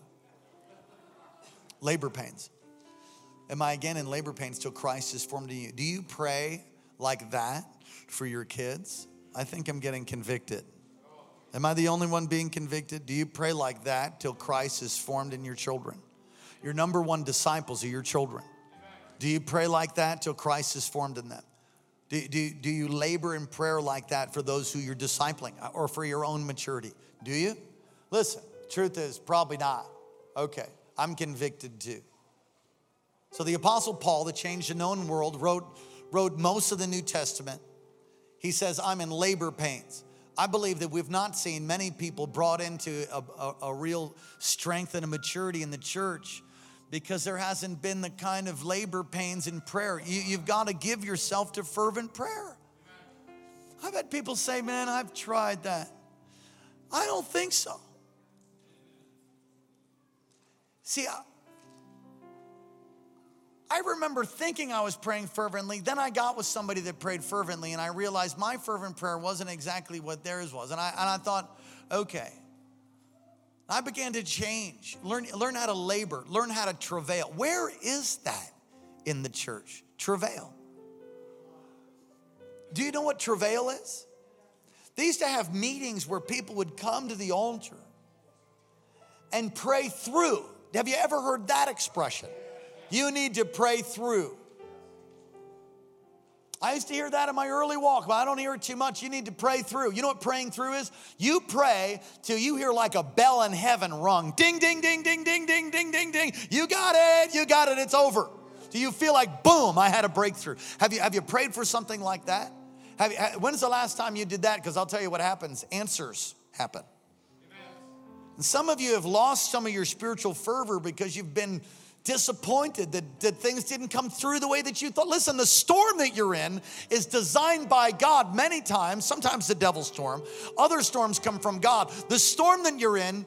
Labor pains. Am I again in labor pains till Christ is formed in you? Do you pray like that for your kids? I think I'm getting convicted. Am I the only one being convicted? Do you pray like that till Christ is formed in your children? Your number one disciples are your children. Do you pray like that till Christ is formed in them? Do, do, do you labor in prayer like that for those who you're discipling uh, or for your own maturity? Do you? Listen, truth is probably not. Okay, I'm convicted too. So the Apostle Paul, the changed the known world, wrote, wrote most of the New Testament. He says, I'm in labor pains. I believe that we've not seen many people brought into a, a, a, real strength and a maturity in the church because there hasn't been the kind of labor pains in prayer. You, you've got to give yourself to fervent prayer. I've had people say, Man, I've tried that. I don't think so. See, I, I remember thinking I was praying fervently. Then I got with somebody that prayed fervently, and I realized my fervent prayer wasn't exactly what theirs was. And I, and I thought, okay. I began to change, learn, learn how to labor, learn how to travail. Where is that in the church? Travail. Do you know what travail is? They used to have meetings where people would come to the altar and pray through. Have you ever heard that expression? You need to pray through. I used to hear that in my early walk, but I don't hear it too much. You need to pray through. You know what praying through is? You pray till you hear like a bell in heaven rung. Ding, ding, ding, ding, ding, ding, ding, ding, ding. You got it, you got it, it's over. Do you feel like, boom, I had a breakthrough? Have you, have you prayed for something like that? Have you, when's the last time you did that? Because I'll tell you what happens answers happen. And some of you have lost some of your spiritual fervor because you've been disappointed that, that things didn't come through the way that you thought. Listen, the storm that you're in is designed by God many times, sometimes the devil's storm. Other storms come from God. The storm that you're in,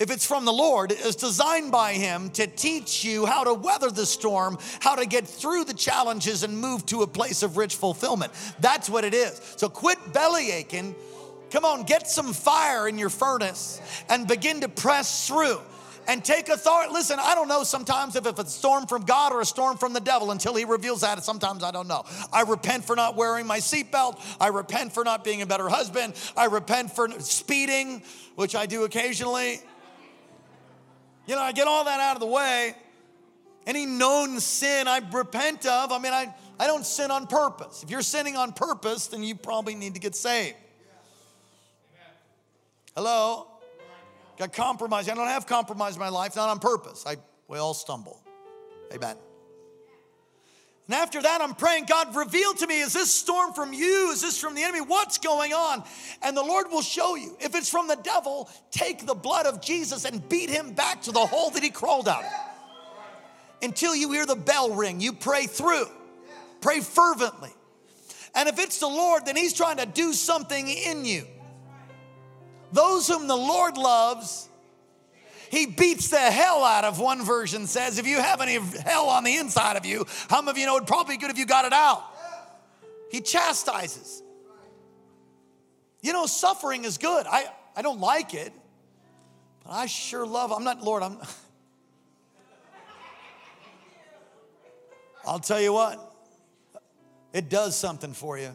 if it's from the Lord, is designed by Him to teach you how to weather the storm, how to get through the challenges and move to a place of rich fulfillment. That's what it is. So quit belly aching. Come on, get some fire in your furnace and begin to press through and take authority. Listen, I don't know sometimes if it's a storm from God or a storm from the devil until he reveals that. Sometimes I don't know. I repent for not wearing my seatbelt. I repent for not being a better husband. I repent for speeding, which I do occasionally. You know, I get all that out of the way. Any known sin I repent of, I mean, I, I don't sin on purpose. If you're sinning on purpose, then you probably need to get saved. Hello? Got compromised. I don't have compromise in my life, not on purpose. I, we all stumble. Amen. And after that, I'm praying, God, reveal to me, is this storm from you? Is this from the enemy? What's going on? And the Lord will show you. If it's from the devil, take the blood of Jesus and beat him back to the hole that he crawled out of. Until you hear the bell ring, you pray through, pray fervently. And if it's the Lord, then he's trying to do something in you. Those whom the Lord loves, he beats the hell out of, one version says. If you have any hell on the inside of you, how many of you know it'd probably be good if you got it out? He chastises. You know, suffering is good. I, I don't like it, but I sure love, I'm not, Lord, I'm. I'll tell you what, it does something for you,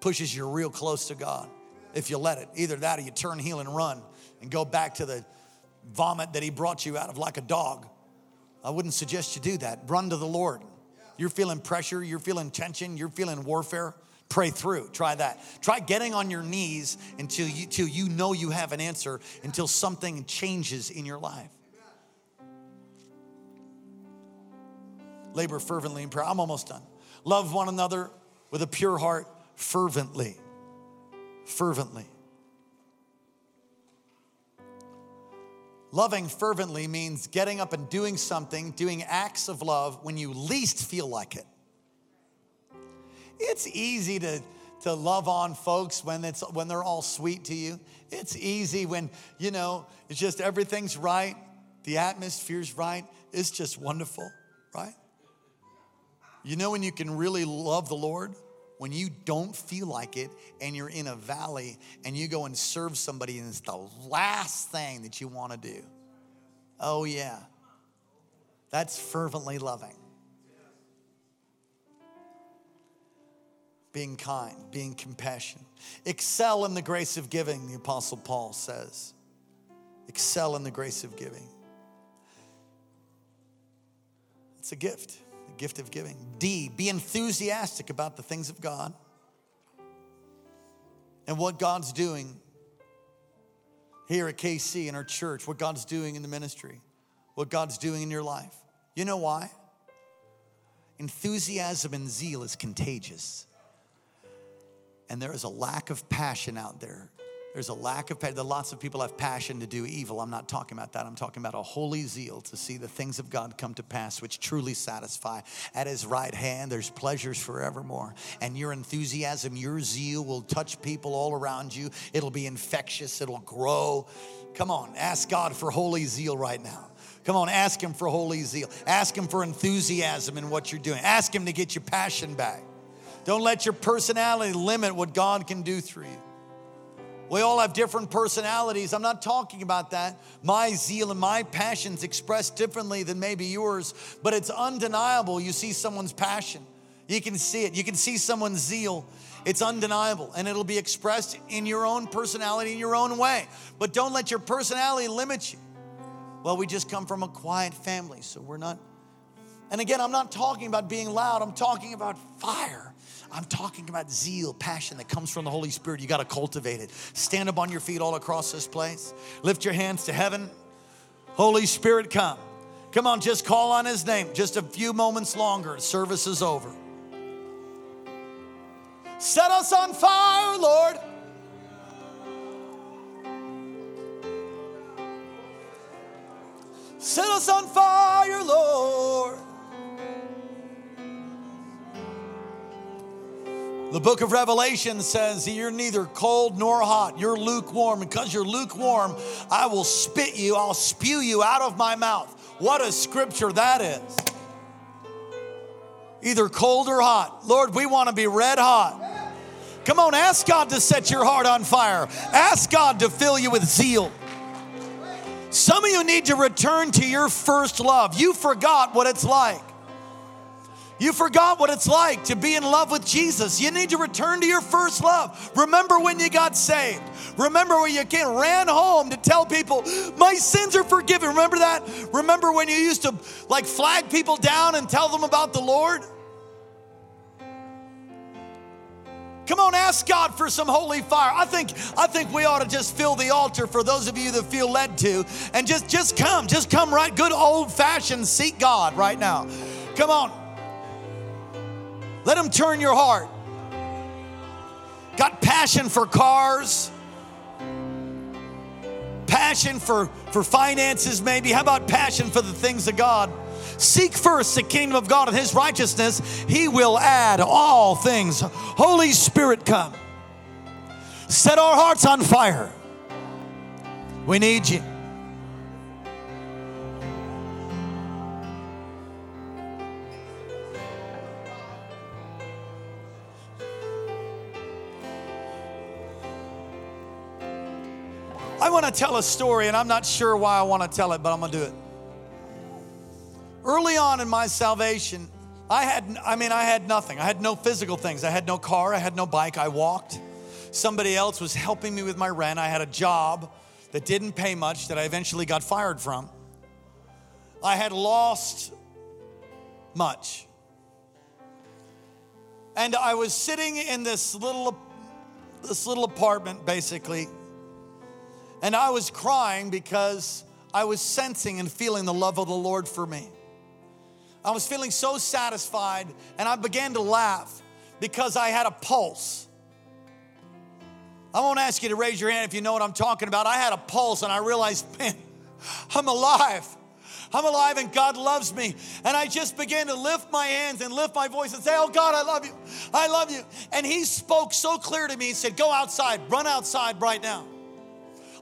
pushes you real close to God if you let it. Either that or you turn heel and run and go back to the vomit that He brought you out of like a dog. I wouldn't suggest you do that. Run to the Lord. You're feeling pressure, you're feeling tension, you're feeling warfare. Pray through. Try that. Try getting on your knees until you, until you know you have an answer, until something changes in your life. Labor fervently in prayer. I'm almost done. Love one another with a pure heart fervently fervently. Loving fervently means getting up and doing something, doing acts of love when you least feel like it. It's easy to, to love on folks when, it's, when they're all sweet to you. It's easy when, you know, it's just everything's right, the atmosphere's right. It's just wonderful, right? You know when you can really love the Lord? When you don't feel like it and you're in a valley and you go and serve somebody and it's the last thing that you want to do. Oh, yeah. That's fervently loving. Being kind, being compassionate. Excel in the grace of giving, the Apostle Paul says. Excel in the grace of giving. It's a gift gift of giving. D, be enthusiastic about the things of God and what God's doing here at KC in our church, what God's doing in the ministry, what God's doing in your life. You know why? Enthusiasm and zeal is contagious. And there is a lack of passion out there there's a lack of passion. Lots of people have passion to do evil. I'm not talking about that. I'm talking about a holy zeal to see the things of God come to pass, which truly satisfy. At His right hand, there's pleasures forevermore. And your enthusiasm, your zeal will touch people all around you. It'll be infectious, it'll grow. Come on, ask God for holy zeal right now. Come on, ask Him for holy zeal. Ask Him for enthusiasm in what you're doing. Ask Him to get your passion back. Don't let your personality limit what God can do through you. We all have different personalities. I'm not talking about that. My zeal and my passions expressed differently than maybe yours, but it's undeniable. You see someone's passion, you can see it. You can see someone's zeal. It's undeniable, and it'll be expressed in your own personality, in your own way. But don't let your personality limit you. Well, we just come from a quiet family, so we're not. And again, I'm not talking about being loud, I'm talking about fire. I'm talking about zeal, passion that comes from the Holy Spirit. You got to cultivate it. Stand up on your feet all across this place. Lift your hands to heaven. Holy Spirit, come. Come on, just call on His name. Just a few moments longer. Service is over. Set us on fire, Lord. Set us on fire, Lord. The book of Revelation says you're neither cold nor hot. You're lukewarm. Because you're lukewarm, I will spit you, I'll spew you out of my mouth. What a scripture that is. Either cold or hot. Lord, we want to be red hot. Come on, ask God to set your heart on fire. Ask God to fill you with zeal. Some of you need to return to your first love. You forgot what it's like. You forgot what it's like to be in love with Jesus. You need to return to your first love. Remember when you got saved. Remember when you came, ran home to tell people, my sins are forgiven. Remember that? Remember when you used to like flag people down and tell them about the Lord? Come on, ask God for some holy fire. I think I think we ought to just fill the altar for those of you that feel led to, and just just come, just come right, good old fashioned seek God right now. Come on, let Him turn your heart. Got passion for cars, passion for for finances, maybe. How about passion for the things of God? Seek first the kingdom of God and his righteousness, he will add all things. Holy Spirit, come. Set our hearts on fire. We need you. I want to tell a story, and I'm not sure why I want to tell it, but I'm going to do it early on in my salvation, I had, I mean, I had nothing. I had no physical things. I had no car. I had no bike. I walked. Somebody else was helping me with my rent. I had a job that didn't pay much that I eventually got fired from. I had lost much. And I was sitting in this little this little apartment basically. And I was crying because I was sensing and feeling the love of the Lord for me. I was feeling so satisfied, and I began to laugh because I had a pulse. I won't ask you to raise your hand if you know what I'm talking about. I had a pulse, and I realized, man, I'm alive. I'm alive and God loves me. And I just began to lift my hands and lift my voice and say, Oh God, I love you. I love you. And He spoke so clear to me. He said, Go outside, run outside right now.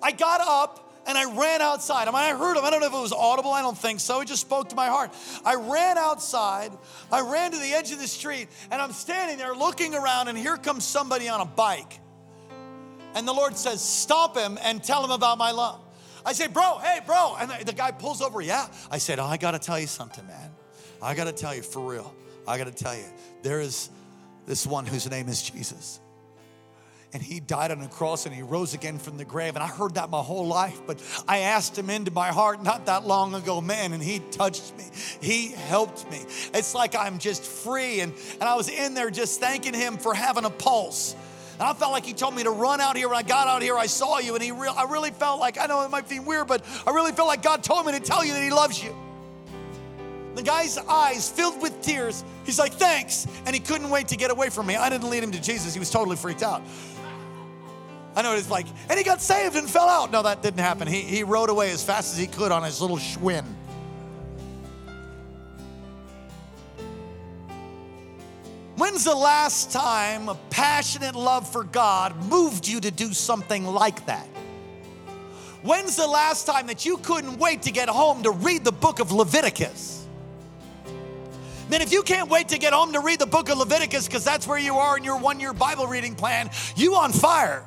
I got up and I ran outside. I mean, I heard him. I don't know if it was audible. I don't think so. He just spoke to my heart. I ran outside. I ran to the edge of the street, and I'm standing there looking around, and here comes somebody on a bike. And the Lord says, Stop him and tell him about my love. I say, Bro, hey, bro. And the guy pulls over, Yeah. I said, oh, I got to tell you something, man. I got to tell you for real. I got to tell you, there is this one whose name is Jesus and he died on a cross and he rose again from the grave. And I heard that my whole life, but I asked him into my heart not that long ago, man, and he touched me. He helped me. It's like I'm just free. And, and I was in there just thanking him for having a pulse. And I felt like he told me to run out here. When I got out here, I saw you, and he re- I really felt like, I know it might seem weird, but I really felt like God told me to tell you that he loves you. The guy's eyes filled with tears. He's like, thanks. And he couldn't wait to get away from me. I didn't lead him to Jesus. He was totally freaked out. I know it's like, and he got saved and fell out. No, that didn't happen. He, he rode away as fast as he could on his little Schwinn. When's the last time a passionate love for God moved you to do something like that? When's the last time that you couldn't wait to get home to read the book of Leviticus? Man, if you can't wait to get home to read the book of Leviticus because that's where you are in your one year Bible reading plan, you on fire.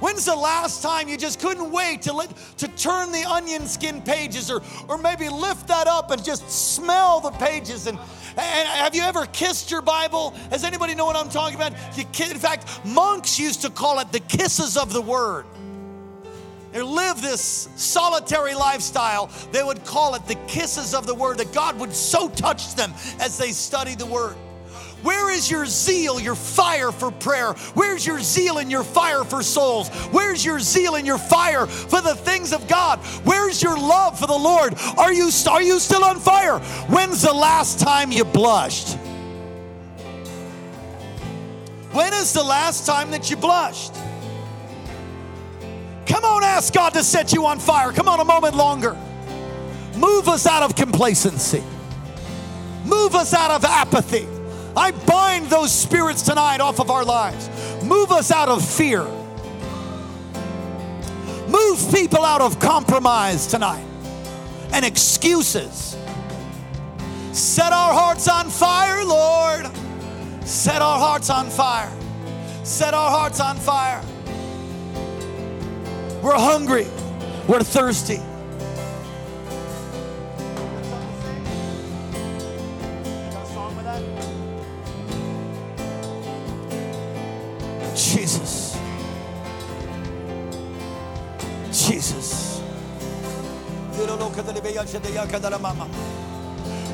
When's the last time you just couldn't wait to, let, to turn the onion skin pages or, or maybe lift that up and just smell the pages? And, and have you ever kissed your Bible? Does anybody know what I'm talking about? You, in fact, monks used to call it the kisses of the word. They live this solitary lifestyle. They would call it the kisses of the word, that God would so touch them as they studied the word. Where is your zeal, your fire for prayer? Where's your zeal and your fire for souls? Where's your zeal and your fire for the things of God? Where's your love for the Lord? Are you, are you still on fire? When's the last time you blushed? When is the last time that you blushed? Come on, ask God to set you on fire. Come on, a moment longer. Move us out of complacency, move us out of apathy. I bind those spirits tonight off of our lives. Move us out of fear. Move people out of compromise tonight and excuses. Set our hearts on fire, Lord. Set our hearts on fire. Set our hearts on fire. We're hungry. We're thirsty. Jesus. Jesus.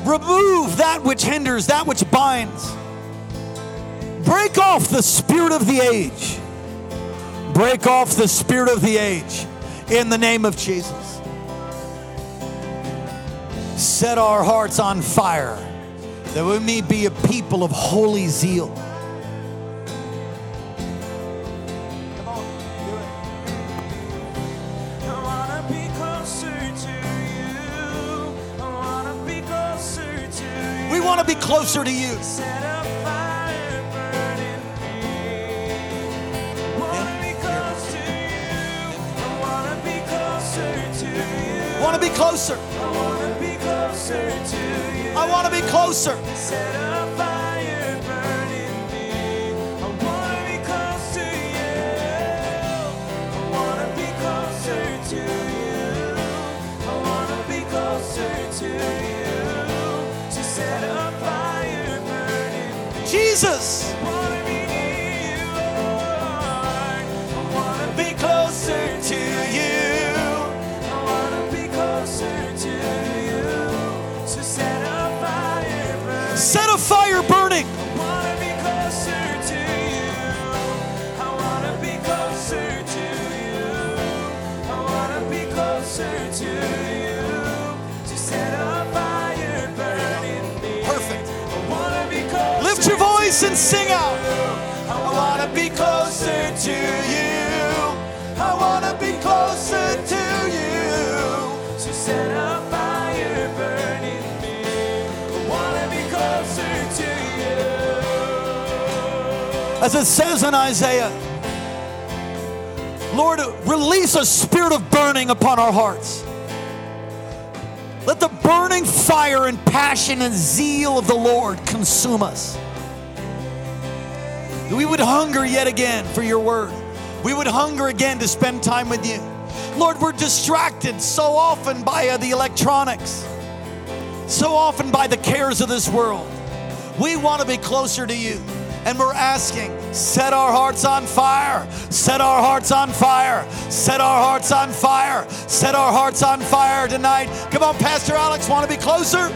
Remove that which hinders, that which binds. Break off the spirit of the age. Break off the spirit of the age in the name of Jesus. Set our hearts on fire that we may be a people of holy zeal. To be closer to you. I want to be closer. I want to be closer Jesus. Sing out. I want to be closer to you. I want to be closer to you. To set a fire burning me. I want to be closer to you. As it says in Isaiah, Lord, release a spirit of burning upon our hearts. Let the burning fire and passion and zeal of the Lord consume us. We would hunger yet again for your word. We would hunger again to spend time with you. Lord, we're distracted so often by uh, the electronics, so often by the cares of this world. We want to be closer to you. And we're asking, set our hearts on fire, set our hearts on fire, set our hearts on fire, set our hearts on fire tonight. Come on, Pastor Alex, want to be closer?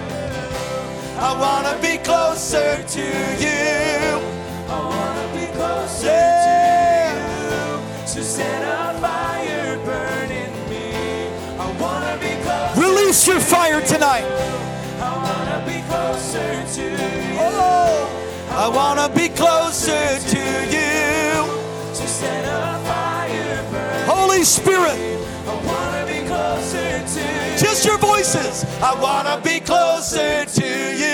I want to be closer to you. I want to be closer yeah. to you. To set a fire burning me. I want to be closer. Release your fire tonight. I want to be closer to you. Oh. I want to be closer to you. To set a fire burning. Holy Spirit. I want to be closer to you. Just your voices. I want to be closer to you.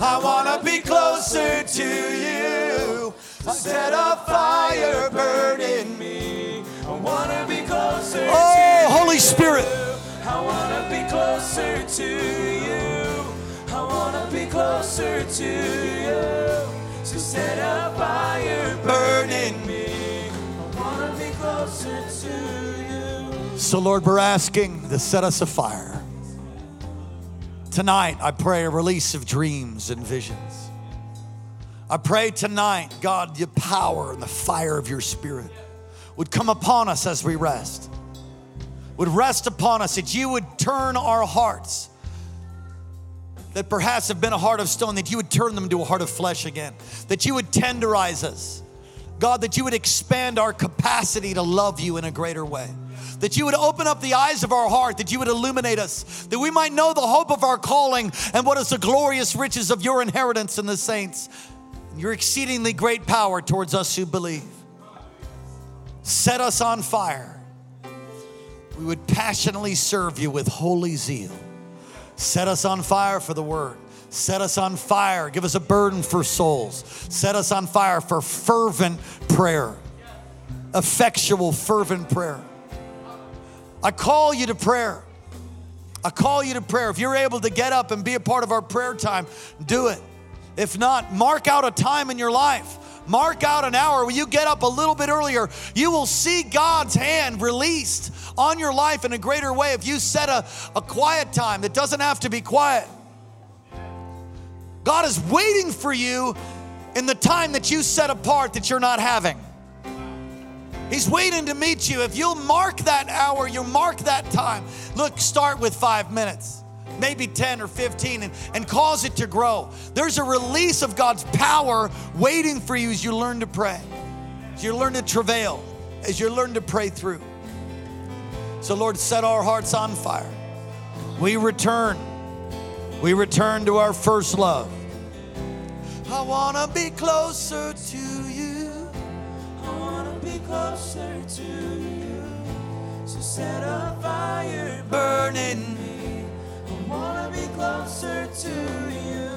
I want to be closer to you. Set a fire burning me. I want to be closer oh, Holy Spirit. I want to be closer to you. I want to be closer to you. To set a fire burning me. I want to be closer to you. So, Lord, we're asking to set us afire. Tonight, I pray a release of dreams and visions. I pray tonight, God, the power and the fire of your spirit would come upon us as we rest, would rest upon us, that you would turn our hearts that perhaps have been a heart of stone, that you would turn them to a heart of flesh again, that you would tenderize us. God, that you would expand our capacity to love you in a greater way. That you would open up the eyes of our heart, that you would illuminate us, that we might know the hope of our calling and what is the glorious riches of your inheritance in the saints, your exceedingly great power towards us who believe. Set us on fire. We would passionately serve you with holy zeal. Set us on fire for the word. Set us on fire. Give us a burden for souls. Set us on fire for fervent prayer, effectual, fervent prayer. I call you to prayer. I call you to prayer. If you're able to get up and be a part of our prayer time, do it. If not, mark out a time in your life. Mark out an hour where you get up a little bit earlier. You will see God's hand released on your life in a greater way if you set a, a quiet time that doesn't have to be quiet. God is waiting for you in the time that you set apart that you're not having. He's waiting to meet you. If you'll mark that hour, you'll mark that time. Look, start with five minutes, maybe 10 or 15, and, and cause it to grow. There's a release of God's power waiting for you as you learn to pray, as you learn to travail, as you learn to pray through. So, Lord, set our hearts on fire. We return. We return to our first love. I want to be closer to closer to you. So set a fire Burning. me. I wanna be closer to you.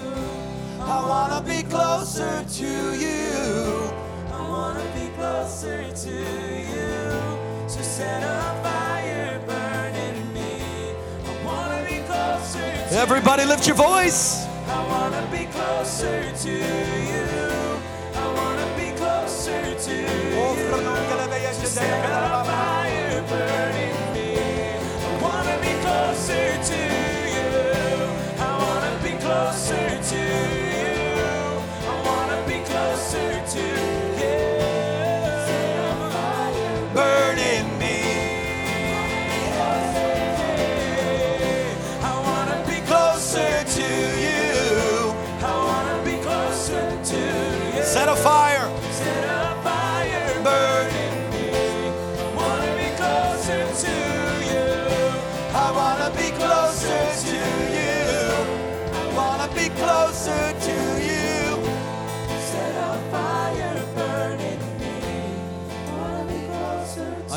I want to be closer to you. I wanna be closer to you. So set a fire burning me. I wanna be closer to Everybody, lift your voice. I wanna be closer to you. I wanna closer to be close to you. I wanna be closer to you.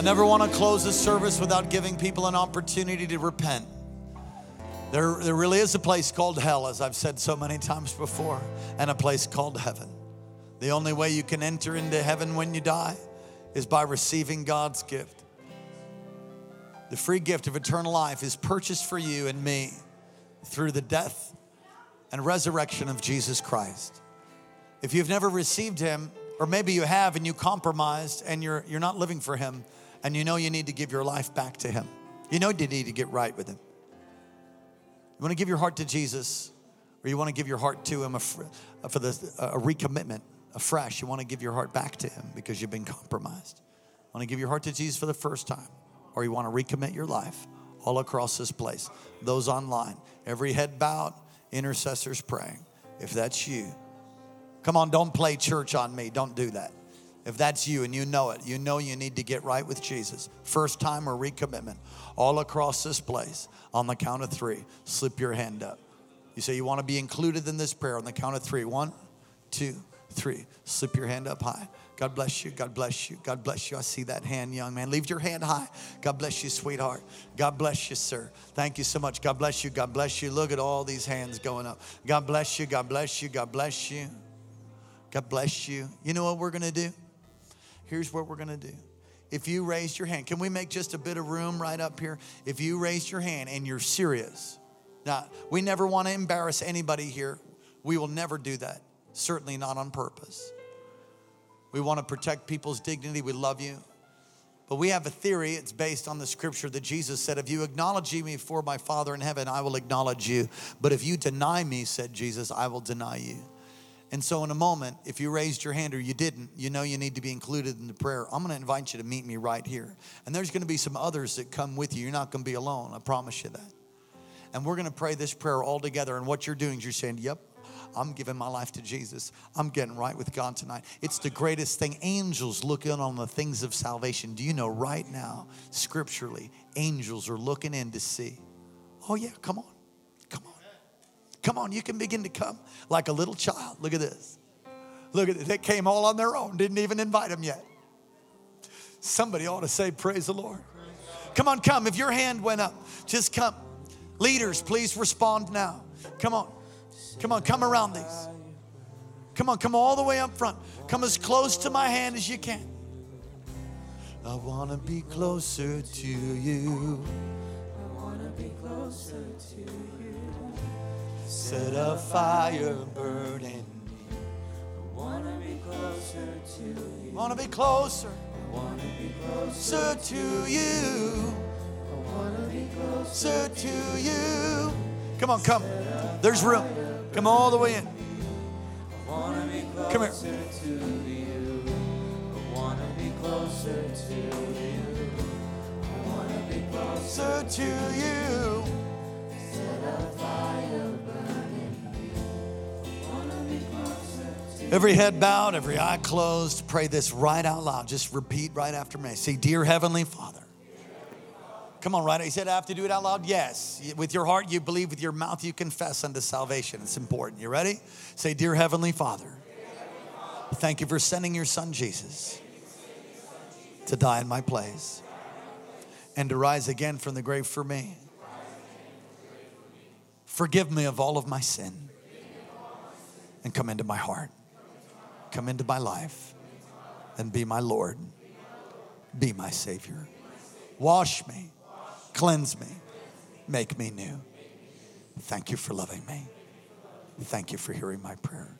Never want to close this service without giving people an opportunity to repent. There, there really is a place called hell, as I've said so many times before, and a place called heaven. The only way you can enter into heaven when you die is by receiving God's gift. The free gift of eternal life is purchased for you and me through the death and resurrection of Jesus Christ. If you've never received him, or maybe you have and you compromised and you're, you're not living for him, and you know you need to give your life back to him, you know you need to get right with him. You want to give your heart to Jesus, or you want to give your heart to him uh, for the, a recommitment afresh. You want to give your heart back to him because you've been compromised. Want to give your heart to Jesus for the first time, or you want to recommit your life all across this place. Those online, every head bowed, intercessors praying. If that's you, Come on, don't play church on me. Don't do that. If that's you and you know it, you know you need to get right with Jesus. First time or recommitment, all across this place. On the count of three, slip your hand up. You say you want to be included in this prayer on the count of three. One, two, three. Slip your hand up high. God bless you. God bless you. God bless you. I see that hand, young man. Leave your hand high. God bless you, sweetheart. God bless you, sir. Thank you so much. God bless you. God bless you. Look at all these hands going up. God bless you. God bless you. God bless you. God bless you. You know what we're going to do? Here's what we're going to do. If you raised your hand, can we make just a bit of room right up here? If you raised your hand and you're serious, now, we never want to embarrass anybody here. We will never do that, certainly not on purpose. We want to protect people's dignity. We love you. But we have a theory, it's based on the scripture that Jesus said, If you acknowledge me before my Father in heaven, I will acknowledge you. But if you deny me, said Jesus, I will deny you. And so, in a moment, if you raised your hand or you didn't, you know you need to be included in the prayer. I'm going to invite you to meet me right here. And there's going to be some others that come with you. You're not going to be alone. I promise you that. And we're going to pray this prayer all together. And what you're doing is you're saying, Yep, I'm giving my life to Jesus. I'm getting right with God tonight. It's the greatest thing. Angels look in on the things of salvation. Do you know right now, scripturally, angels are looking in to see? Oh, yeah, come on. Come on. You can begin to come like a little child. Look at this. Look at it. They came all on their own, didn't even invite them yet. Somebody ought to say, Praise the Lord. Come on, come. If your hand went up, just come. Leaders, please respond now. Come on. Come on, come around these. Come on, come all the way up front. Come as close to my hand as you can. I want to be closer to you. I wanna be closer to you. Set a fire burning. I wanna be closer to you. I Want to be closer, I wanna be closer. to you. I wanna be closer. To you. Come on, come. There's room. Come all the way in. I wanna be closer Come here. to you. I wanna be closer to you. I wanna be Every head bowed, every eye closed. Pray this right out loud. Just repeat right after me. Say, Dear Heavenly Father. Come on, right? He said, I have to do it out loud? Yes. With your heart, you believe. With your mouth, you confess unto salvation. It's important. You ready? Say, Dear Heavenly Father, thank you for sending your son Jesus to die in my place and to rise again from the grave for me. Forgive me of all of my sin and come into my heart. Come into my life and be my Lord. Be my Savior. Wash me, cleanse me, make me new. Thank you for loving me. Thank you for hearing my prayer.